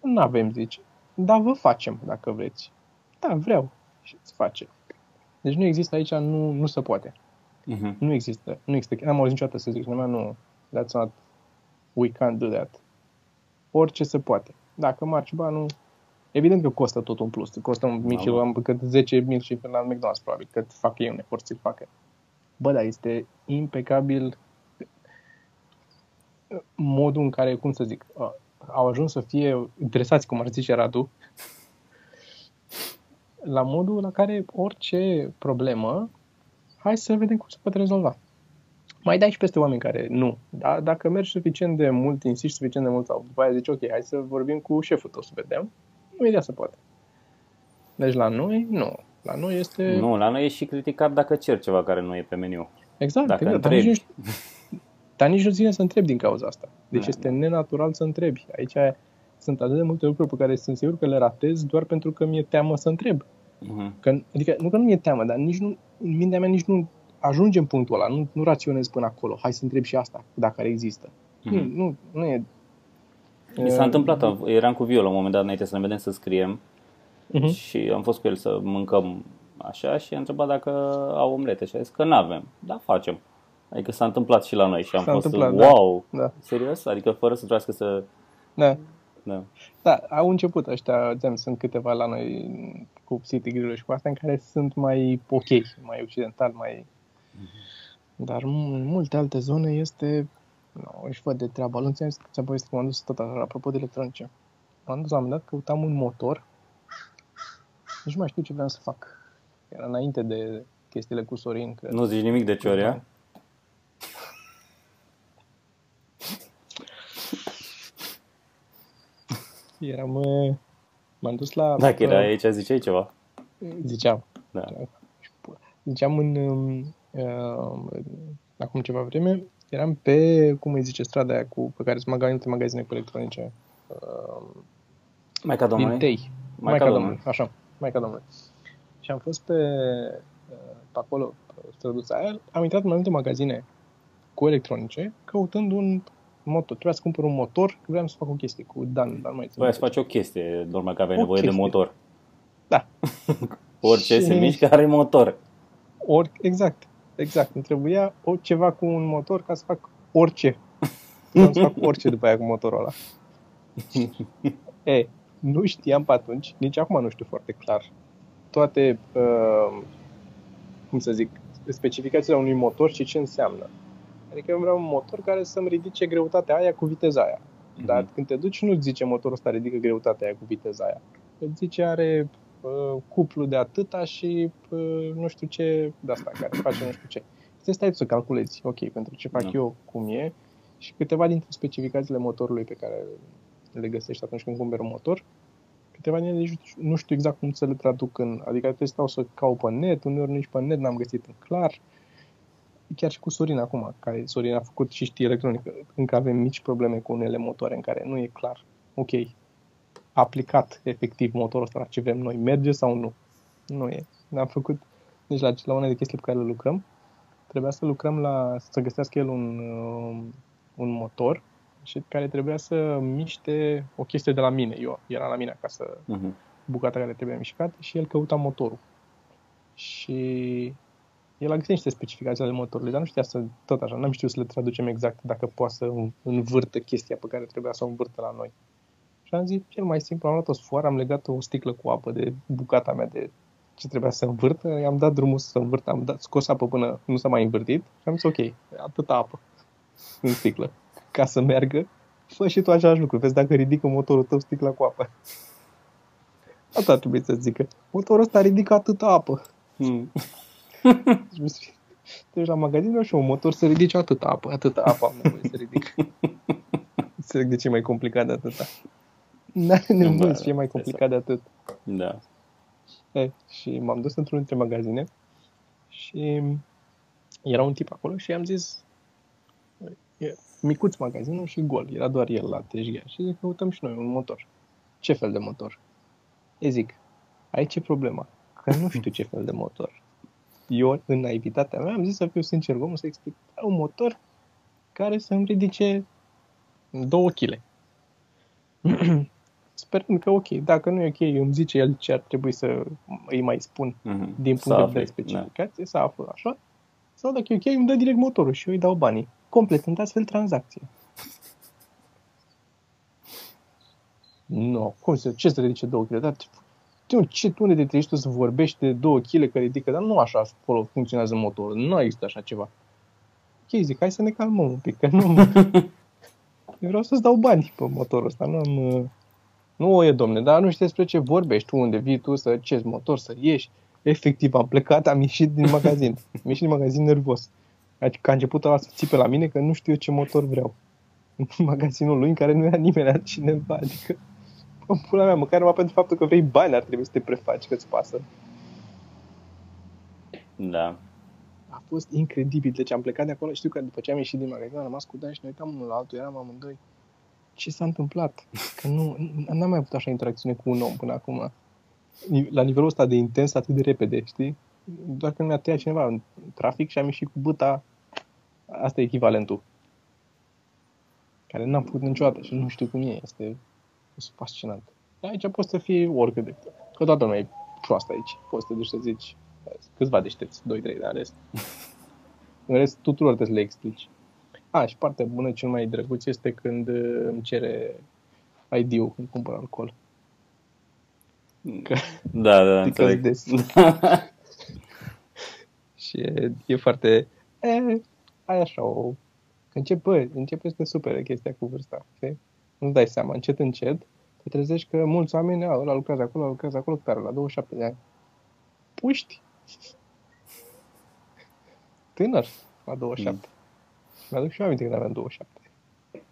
Nu avem, zice. Dar vă facem dacă vreți. Da, vreau. Și îți face. Deci nu există aici, nu, nu se poate. Mhm. Nu există. Nu există. N-am auzit niciodată să zic lumea, nu, that's not, we can't do that. Orice se poate. Dacă marci banul, evident că costă tot un plus. Costă un mic și Da, bă. am cât 10 mil și la McDonald's probabil, cât fac ei un efort să-l facă. Bă, dar este impecabil modul în care, cum să zic, uh, au ajuns să fie interesați, cum ar zice Radu, la modul la care orice problemă, hai să vedem cum se poate rezolva. Mai dai și peste oameni care nu. Da? Dacă mergi suficient de mult, insisti suficient de mult sau după aia zici, ok, hai să vorbim cu șeful tău să vedem, imediat se poate. Deci la noi, nu. La noi este... Nu, la noi e și criticat dacă cer ceva care nu e pe meniu. Exact, Dacă exact. Dar nici, întrebi. nu, dar nici nu ține să întrebi din cauza asta. Deci Da, este nenatural să întrebi. Aici sunt atât de multe lucruri pe care sunt sigur că le ratez doar pentru că mi-e teamă să întreb. Mhm. Că, adică nu că nu mi-e teamă, dar nici nu, în mintea mea nici nu ajunge în punctul ăla, nu, nu raționez până acolo. Hai să întreb și asta, dacă ar există. Mhm. Nu, nu, nu e... Mi s-a întâmplat, eram cu Viol la un moment dat înainte să ne vedem să scriem Mhm. și am fost cu el să mâncăm așa și a întrebat dacă au omlete și a zis că nu avem, dar facem. Adică s-a întâmplat și la noi și am S-a fost întâmplat, da. wow, Da. serios? Adică fără să trebuiască să... Da. Da. Da, au început ăștia, ți sunt câteva la noi cu City grill și cu astea în care sunt mai ok, mai occidental, mai... Dar m- în multe alte zone este... Nu, își văd de treaba. Nu ți-am zis că ți-am povestit că m-am dus tot așa, apropo de electronice. M-am dus la un moment dat, căutam un motor. Nici nu mai știu ce vreau să fac. Era înainte de chestiile cu Sorin, cred. Nu zici nimic de Ciorea? Eram... uh, M-am dus la... Dacă era uh, aici, ziceai ceva. Ziceam. Da. Ziceam în... um, Uh, acum ceva vreme, eram pe, cum îi zice, strada aia cu, pe care sunt magazine, multe magazine cu electronice. Uh, Maica din Domnului? Tei. Maica Maica Domnului. Domnului. Așa, Maica Domnului. Și am fost pe, uh, pe acolo, pe străduța aia, am intrat în mai multe magazine cu electronice, căutând un motor. Trebuia să cumpăr un motor, vreau să fac o chestie cu Dan, dar nu mai țin Voia să minte. faci o chestie, normal că aveai O nevoie de chestie. motor. Da. Orice Și- se mișcă are motor. Ori, exact, exact. Îmi trebuia o, ceva cu un motor ca să fac orice. Vreau să fac orice după aia cu motorul ăla. e, nu știam pe atunci, nici acum nu știu foarte clar, toate, uh, cum să zic, specificațiile unui motor și ce înseamnă. Adică eu vreau un motor care să-mi ridice greutatea aia cu viteza aia. Dar Mhm. când te duci, nu zice motorul ăsta ridică greutatea aia cu viteza aia. Îți zice are uh, cuplu de atâta și uh, nu știu ce de asta care face nu știu ce. Să stai tu să calculezi, ok, pentru ce fac Da. eu, cum e, și câteva dintre specificațiile motorului pe care le găsești atunci când cumperi un motor, câteva din ele nici nu știu exact cum să le traduc în, adică trebuie să stau să caut pe net, uneori nici pe net n-am găsit în clar. Chiar și cu Sorin acum, care Sorin a făcut și știe electronică, încă avem mici probleme cu unele motoare în care nu e clar, ok, aplicat efectiv motorul ăsta la ce vrem noi, merge sau nu? Nu e. Ne-am făcut, deci la, la una de chestii pe care le lucrăm, trebuia să lucrăm la, să găsească el un, uh, un motor și care trebuia să miște o chestie de la mine. Eu era la mine acasă Mhm. bucata care trebuia mișcată și el căuta motorul. Și el a găsit niște specificații ale motorului, dar nu știa să, tot așa, n-am știut să le traducem exact dacă poate să învârtă chestia pe care trebuia să o învârtă la noi. Și am zis, cel mai simplu, am luat o sfoară, am legat o sticlă cu apă de bucata mea de ce trebuia să învârtă, i-am dat drumul să învârtă, am dat, scos apă până nu s-a mai învârtit și am zis, ok, atâta apă în sticlă, ca să meargă, fă și tu același lucru, vezi dacă ridică motorul tău sticla cu apă. Asta trebuie să zică. Motorul ăsta ridică atâta apă. Mm. Deci mi se- Deci la magazin vreau și eu un motor să ridice atâta apă, atâta apă am nevoie să ridic. Înțeleg de ce e mai complicat de atâta. N-are nevoie Da, să fie mai da, complicat de atât. Da. E, și m-am dus într-unul dintre magazine și era un tip acolo și i-am zis e micuț magazinul și gol, era doar el la teșghea și zic, căutăm și noi un motor. Ce fel de motor? E zic, aici e problema, că nu știu ce fel de motor. Eu, în naivitatea mea, am zis să fiu sincer, omul să explic, un motor care să-mi ridice două kg. Sperând că ok, dacă nu e ok, îmi zice el ce ar trebui să îi mai spun Mhm. din Să punct de afli, vedere specificație, să aflu așa, sau dacă e ok, îmi dă direct motorul și eu îi dau banii, completând astfel tranzacție. Nu, no, cum să, ce să ridice 2 kg? Dar tu, ce, tu unde te treci tu să vorbești de 2 kg că ridică? Dar nu așa acolo funcționează motorul, nu există așa ceva. Ok, zic, hai să ne calmăm un pic, că nu... Eu vreau să-ți dau bani pe motorul ăsta, nu am... uh, Nu o e, domne, dar nu știți despre ce vorbești, tu unde vii tu să ce motor, să ieși. Efectiv, am plecat, am ieșit din magazin. Am ieșit din magazin nervos. Adică a început ăla să țipe la mine că nu știu eu ce motor vreau. În magazinul lui în care nu era nimeni altcineva. Adică, în pula mea, măcar numai pentru faptul că vrei bani ar trebui să te prefaci că-ți pasă. Da. A fost incredibil. Deci am plecat de acolo. Știu că după ce am ieșit din magazin, am rămas cu Dan și ne uitam unul la altul. Eram amândoi. Ce s-a întâmplat? Că nu, n-am mai avut așa interacțiune cu un om până acum. La nivelul ăsta de intens atât de repede, știi? Doar că mi-a tăiat cineva în trafic și am ieșit cu băta. Asta e echivalentul. Care n-am făcut niciodată și nu știu cum e. Este, este fascinant. Dar aici poți să fii oricât de... Că toată lumea e proastă aici. Poți să te duci să zici câțiva deștepți, 2-3 de rest. În rest, tuturor trebuie să le explici. A, și partea bună, cel mai drăguț este când uh, îmi cere ID-ul când cumpăr alcool. Că Da, da, Because înțeleg. this. și e, e foarte... E, ai așa o... Încep, bă, începe să te supere chestia cu vârsta. Știi? Nu-ți dai seama, încet, încet, te trezești că mulți oameni, a, ăla lucrează acolo, ăla lucrează acolo, cât are la 27 de ani. Puști! Tânăr, la 27. Mm. Mi-aduc și eu aminte când aveam 27.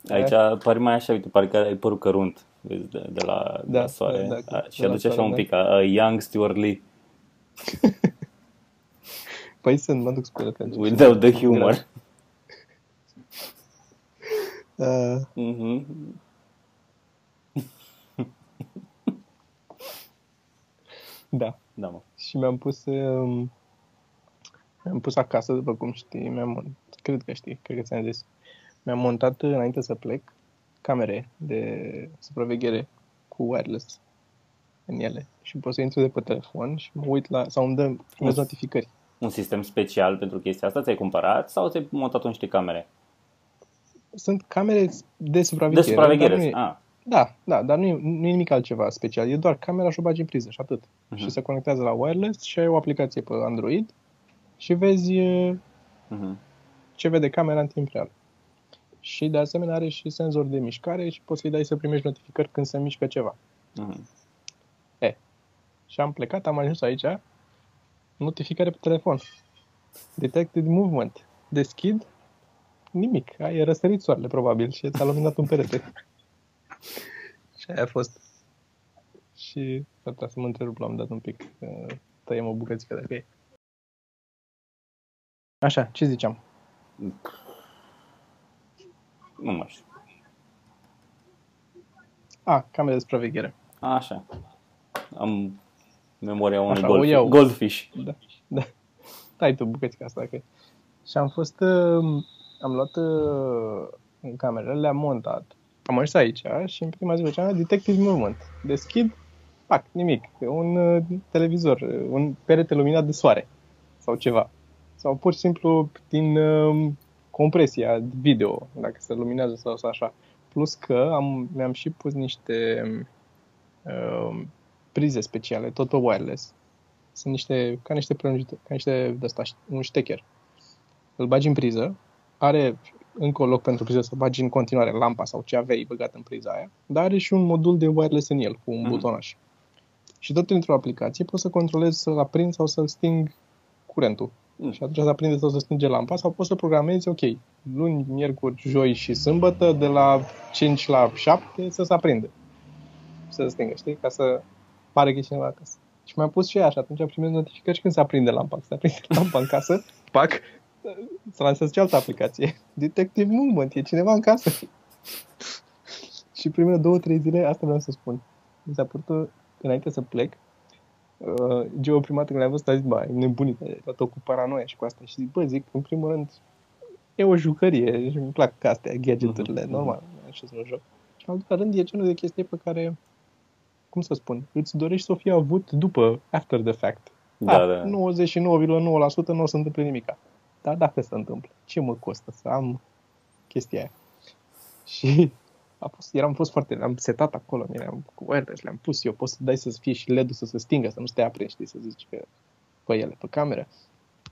Aici pare mai așa, uite, pare că ai părul cărunt. vezi, de, de la, de Da, la soare. da, da, A, și de la aduce așa soare, un da. pic, a, a young Stuart Lee, Păi sunt, mă duc spre atunci. without the humor. Uh, Mhm. da. Da, mă. Și mi-am pus um, mi-am pus acasă, după cum știi, mi-am, mon- cred că știi, cred că ți-am zis. Mi-am montat înainte să plec camere de supraveghere cu wireless în ele și pot să intru de pe telefon și mă uit la, sau îmi dă primesc Uf. notificări. Un sistem special pentru chestia asta ți-ai cumpărat sau ți-ai montat niște camere? Sunt camere de De supraveghere. supraveghere. dar nu e- Ah, Da, da, dar nu e, nu e nimic altceva special. E doar camera și o bagi în priză și atât. Mhm. Și se conectează la wireless și ai o aplicație pe Android și vezi uh, mhm. Ce vede camera în timp real. Și de asemenea are și senzor de mișcare și poți să-i dai să primești notificări când se mișcă ceva. Mhm. Și am plecat, am ajuns aici, notificare pe telefon. Detected movement. Deschid, nimic. Ai răsărit soarele, probabil, și ți-a luminat un perete. și aia a fost. Și trebuie să mă întrerup la un dat un pic. că Tăiem o bucățică dacă e. Așa, ce ziceam? Nu mai știu. A, camere de supraveghere. Așa. Am memoria unui Așa, o gold, iau. goldfish. Da, da. Dai tu bucățica asta, că Și am fost, uh, am luat uh, în camerele, le-am montat. Am ajuns aici și în prima zi făceam Detective Movement. Deschid, pac, nimic. Un uh, televizor, uh, un perete luminat de soare sau ceva. Sau pur și simplu din uh, compresia video, dacă se luminează sau, sau așa. Plus că am, mi-am și pus niște uh, prize speciale, tot pe wireless. Sunt niște, ca niște prelungite, ca niște de asta, un ștecher. Îl bagi în priză, are încă un loc pentru priză să bagi în continuare lampa sau ce aveai băgat în priza aia, dar are și un modul de wireless în el, cu un Mhm. butonaș. Și tot într-o aplicație poți să controlezi să-l aprind sau să-l sting curentul. Mm. Și atunci să aprinde sau să stinge lampa sau poți să programezi, ok, luni, miercuri, joi și sâmbătă, de la 5 la 7 să se aprinde. Să se stingă, știi? Ca să pare că e cineva acasă. Și mi-am pus și ea și atunci primesc notificări și când se aprinde lampa. Când se aprinde lampa în casă, pac, să lansez și altă aplicație. Detective Movement, e cineva în casă. și primele două, trei zile, asta vreau să spun. Mi s-a părut, înainte să plec, uh, Geo prima dată când l-am văzut a zis, bă, e nebunit, e tot cu paranoia și cu asta. Și zic, bă, zic, în primul rând, e o jucărie și îmi plac astea, gadgeturile, Mhm, normal, așa să mă joc. Și în al doilea rând, e genul de chestie pe care, cum să spun, îți dorești să o fie avut după, after the fact. Da, Ah, da. 99,9% nu o să întâmple nimica. Dar dacă se întâmplă, ce mă costă să am chestia aia? Și a fost, eram fost foarte, am setat acolo, eram cu wireless, le-am pus eu, poți să dai să fie și LED-ul să se stingă, să nu stea aprins, știi, să zici că pe ele, pe cameră.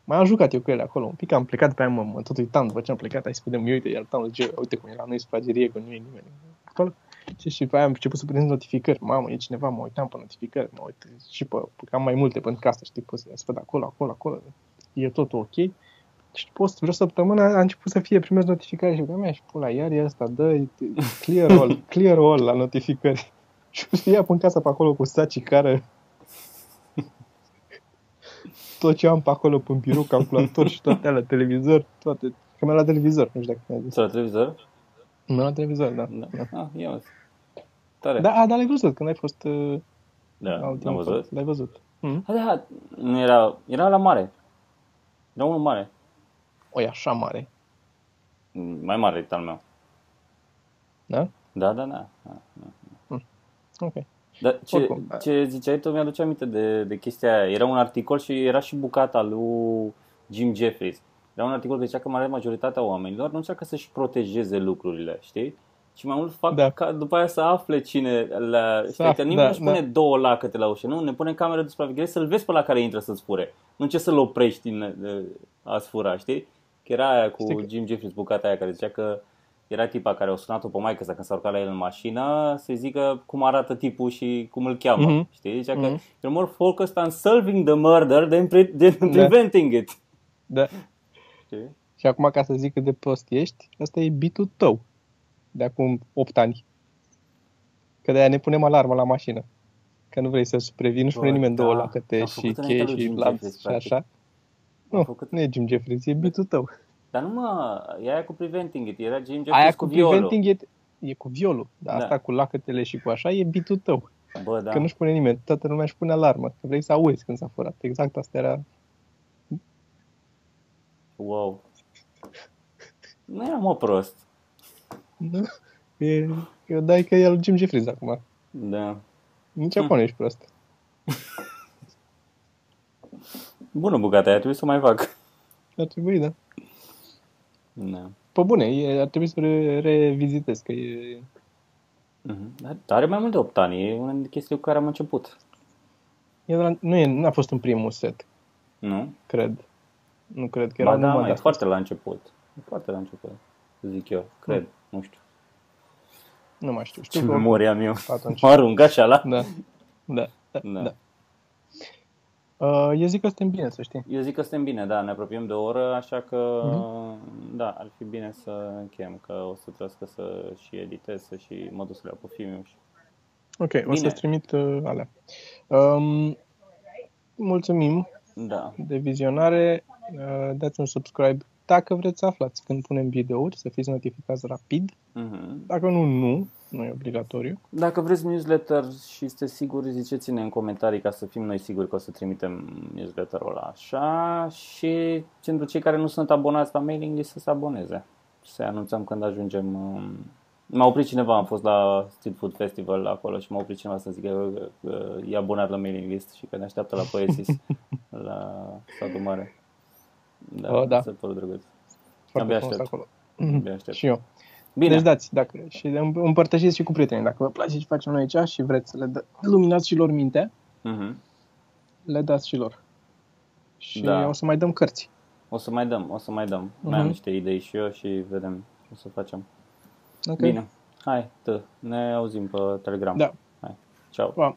Mai am jucat eu cu ele acolo un pic, am plecat pe aia, mă, mă tot uitam după ce am plecat, hai să vedem, eu uite, iar tam, ce, uite cum e la noi sufragerie, că nu e nimeni acolo. Și, și pe aia am început să prind notificări. Mamă, e cineva, mă uitam pe notificări, mă uit și pe, pe am mai multe pentru că asta, știi, poți să văd acolo, acolo, acolo. E totul ok. Și post vreo săptămână a început să fie primesc notificări și mea și pula, iar e asta, dă clear all, clear all la notificări. Și știa pe în casa pe acolo cu saci care tot ce am pe acolo pe birou, calculator și toate alea, televizor, toate. Că mi-a la televizor, nu știu dacă mi-a zis. Să la televizor? Mi-a la televizor, da. Da. Ah, ia uite. Tare. Da, a, dar l-ai văzut când ai fost uh, da la am ultima văzut. fost. L-ai văzut. Mm? Ah, da, nu era, era la mare. Era unul mare. O, e așa mare. Mai mare decât al meu. Da? Da, da, da. da, da. Ok. Dar ce, Oricum, da. ce ziceai tu mi-aduce aminte de, de chestia aia. Era un articol și era și bucata lui Jim Jeffries. Era un articol că zicea că mare majoritatea oamenilor nu încearcă să-și protejeze lucrurile, știi? Și mai mult fac Da. ca după aia să afle cine la... Știi, afle, că nimeni da, nu-și pune da. două lacăte la ușă, nu? Ne pune camera de supraveghere să-l vezi pe la care intră să-ți fure. Nu ce să-l oprești în, de, a-ți fura, știi? Că era aia cu Știi că- Jim Jeffries, bucata aia care zicea că era tipa care o sunat-o pe maică sa când s-a urcat la el în mașină să zică cum arată tipul și cum îl cheamă. Mhm. Știi? Zicea că Mhm. you're more focused on solving the murder than, pre- than Da. preventing it. Da. Știi? Și acum, ca să zic cât de prost ești, asta e bitul tău de acum 8 ani. Că de-aia ne punem alarmă la mașină. Că nu vrei să previi, nu-și Bă, pune nimeni da. două lacăte Am și făcut înainte chei lui și Jim lanț Jeffries, și practic. așa. Am Nu, făcut- nu e Jim Jeffries, e bitul tău. Dar nu mă, e aia cu Preventing It, era Jim Jeffries Aia cu, cu violul. preventing e, e cu violul, dar Da. asta cu lacătele și cu așa e bitul tău. Bă, da. Că nu-și pune nimeni, toată lumea își pune alarmă, că vrei să auzi când s-a furat. Exact asta era. Wow. Nu eram mă prost. Nu? E, eu dai că e al Jim Jeffries acum. Da. Nici acum nu ești prost. Bună bucata aia, trebuie să o mai fac. Ar trebui, da. Da. Pe bune, e, ar trebui să re, revizitez, că e... Mhm. Dar are mai mult de 8 ani, e una dintre chestiile cu care am început. e de la, nu e, n-a fost în primul set, Nu? cred. Nu cred că era Ba da, numai mai de e asta. foarte la început. E foarte la început, zic eu. Cred, nu știu. Nu mai știu. Ce Știu că memorie am eu. atunci. Mă arunc așa la... Da. Da. Da. Da. da. Uh, eu zic că suntem bine, să știi. Eu zic că suntem bine, da, ne apropiem de o oră, așa că, Mhm. da, ar fi bine să încheiem, că o să trebuiască să și editez, să și mă duc să le iau pe filme și... Ok, o Bine. să-ți trimit uh, alea. Um, mulțumim Da, de vizionare. Uh, dați un subscribe dacă vreți să aflați când punem videouri, să fiți notificați rapid. Mhm. Dacă nu, nu. Nu e obligatoriu. Dacă vreți newsletter și sunteți siguri, ziceți-ne în comentarii ca să fim noi siguri că o să trimitem newsletterul ăla așa și pentru cei care nu sunt abonați la mailing list să se aboneze. Să anunțăm când ajungem. um, M-a oprit cineva, am fost la Street Food Festival acolo și m-a oprit cineva să zică că, că e abonat la mailing list și că ne așteaptă la Poesis la satul mare. Da, Oh, da. să părut drăguț. Foarte Abia frumos aștept. acolo. Abia aștept. Și eu. Bine, Deci dați, dacă, și împ- împărtășiți și cu prietenii. Dacă vă place ce facem noi aici și vreți să le dă, luminați și lor mintea, Mhm. le dați și lor. Și Da. o să mai dăm cărți. o să mai dăm, o să mai dăm. Mai am Mhm. niște idei și eu și vedem ce o să facem. Ok? Bine. Hai, tă, ne auzim pe Telegram. Da. Hai, ceau. Pa.